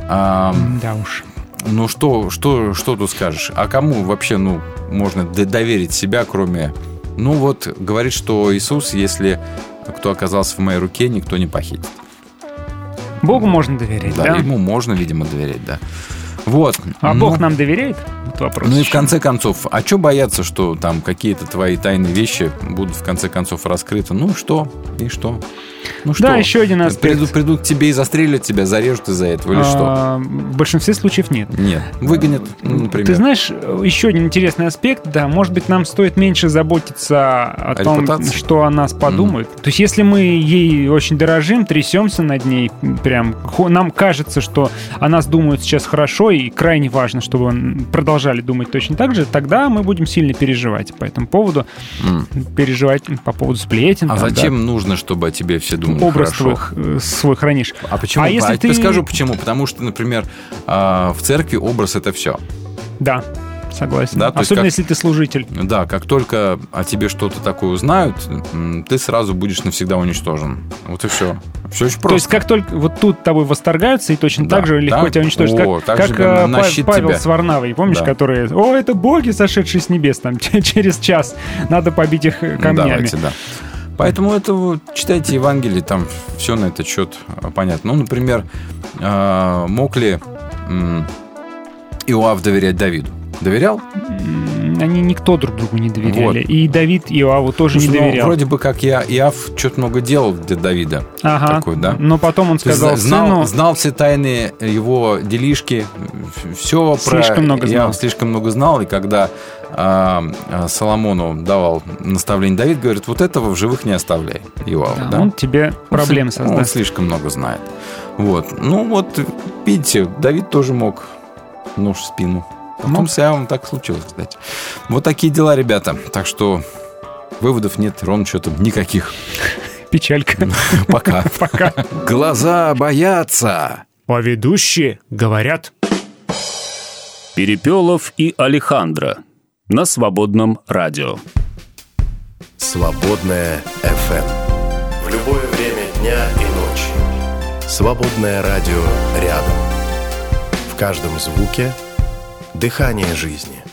Speaker 5: А,
Speaker 2: Да уж.
Speaker 5: Ну что, что, что тут скажешь? А кому вообще, ну, можно доверить себя, кроме... Ну вот, говорит, что Иисус, если кто оказался в моей руке, никто не похитит.
Speaker 2: Богу можно доверять,
Speaker 5: Да,
Speaker 2: да?
Speaker 5: ему можно, видимо, доверять, да. Вот.
Speaker 2: А
Speaker 5: Ну,
Speaker 2: Бог нам доверяет? Вот вопрос.
Speaker 5: Ну и в конце концов, а что бояться, что там какие-то твои тайные вещи будут в конце концов раскрыты? Ну что? И что? Ну что?
Speaker 2: Да, еще один аспект.
Speaker 5: Придут, придут к тебе и застрелят тебя, зарежут из-за этого или что?
Speaker 2: А, В большинстве случаев нет.
Speaker 5: Нет. Выгонят, ну, например.
Speaker 2: Ты знаешь, еще один интересный аспект, да, может быть, нам стоит меньше заботиться о,
Speaker 5: О
Speaker 2: том,
Speaker 5: репутации?
Speaker 2: что о нас подумают. То есть, если мы ей очень дорожим, трясемся над ней, прям нам кажется, что о нас думают сейчас хорошо, и крайне важно, чтобы продолжали думать точно так же, тогда мы будем сильно переживать по этому поводу,
Speaker 5: М.
Speaker 2: переживать по поводу сплетен.
Speaker 5: А
Speaker 2: там, да.
Speaker 5: зачем нужно, чтобы о тебе все думали
Speaker 2: образ
Speaker 5: хорошо?
Speaker 2: твоих, э, свой хранишь?
Speaker 5: А почему?
Speaker 2: А если
Speaker 5: я
Speaker 2: ты...
Speaker 5: скажу почему. Потому что, например, а, в церкви образ это все.
Speaker 2: Да, согласен.
Speaker 5: Да,
Speaker 2: Особенно,
Speaker 5: как-
Speaker 2: если ты служитель.
Speaker 5: Да, как только о тебе что-то такое узнают, ты сразу будешь навсегда уничтожен. Вот и все. Все очень просто.
Speaker 2: То есть, как только вот тут тобой восторгаются, и точно
Speaker 5: Да,
Speaker 2: так же легко
Speaker 5: да.
Speaker 2: тебя уничтожить.
Speaker 5: О,
Speaker 2: Как,
Speaker 5: так
Speaker 2: как
Speaker 5: же
Speaker 2: э,
Speaker 5: на
Speaker 2: Павел
Speaker 5: тебя.
Speaker 2: с Варнавой, помнишь,
Speaker 5: Да.
Speaker 2: которые, о, это боги, сошедшие с небес, там, [laughs] через час надо побить их э,
Speaker 5: Ну,
Speaker 2: камнями.
Speaker 5: Давайте, да. Поэтому это вот читайте Евангелие, там все на этот счет а, понятно. Ну, например, а, мог ли Иоав доверять Давиду? Доверял?
Speaker 2: Они никто друг другу не доверяли.
Speaker 5: Вот.
Speaker 2: И Давид Иоаву тоже не
Speaker 5: Слушай, ну,
Speaker 2: доверял.
Speaker 5: вроде бы как я, Иоав что-то много делал для Давида.
Speaker 2: Ага.
Speaker 5: Такой, да?
Speaker 2: Но потом он сказал
Speaker 5: знал,
Speaker 2: сыну,
Speaker 5: знал все тайны его делишки, все про
Speaker 2: Слишком много
Speaker 5: Иоава
Speaker 2: знал.
Speaker 5: слишком много знал, и когда а, а, Соломону давал наставление Давид, говорит, вот этого в живых не оставляй, Иоава.
Speaker 2: да,
Speaker 5: да?
Speaker 2: он тебе проблем
Speaker 5: Он
Speaker 2: создаст.
Speaker 5: слишком много знает. Вот. Ну вот, видите, Давид тоже мог нож в спину. Потом с Иавом так случилось, кстати. Вот такие дела, ребята. Так что выводов нет ровно что-то никаких.
Speaker 2: Печалька. [laughs]
Speaker 5: Пока. [laughs]
Speaker 2: Пока.
Speaker 18: Глаза боятся.
Speaker 4: А ведущие говорят.
Speaker 15: Перепелов и Алехандро на свободном радио.
Speaker 18: Свободная FM. В любое время дня и ночи. Свободное радио рядом. В каждом звуке дыхание жизни.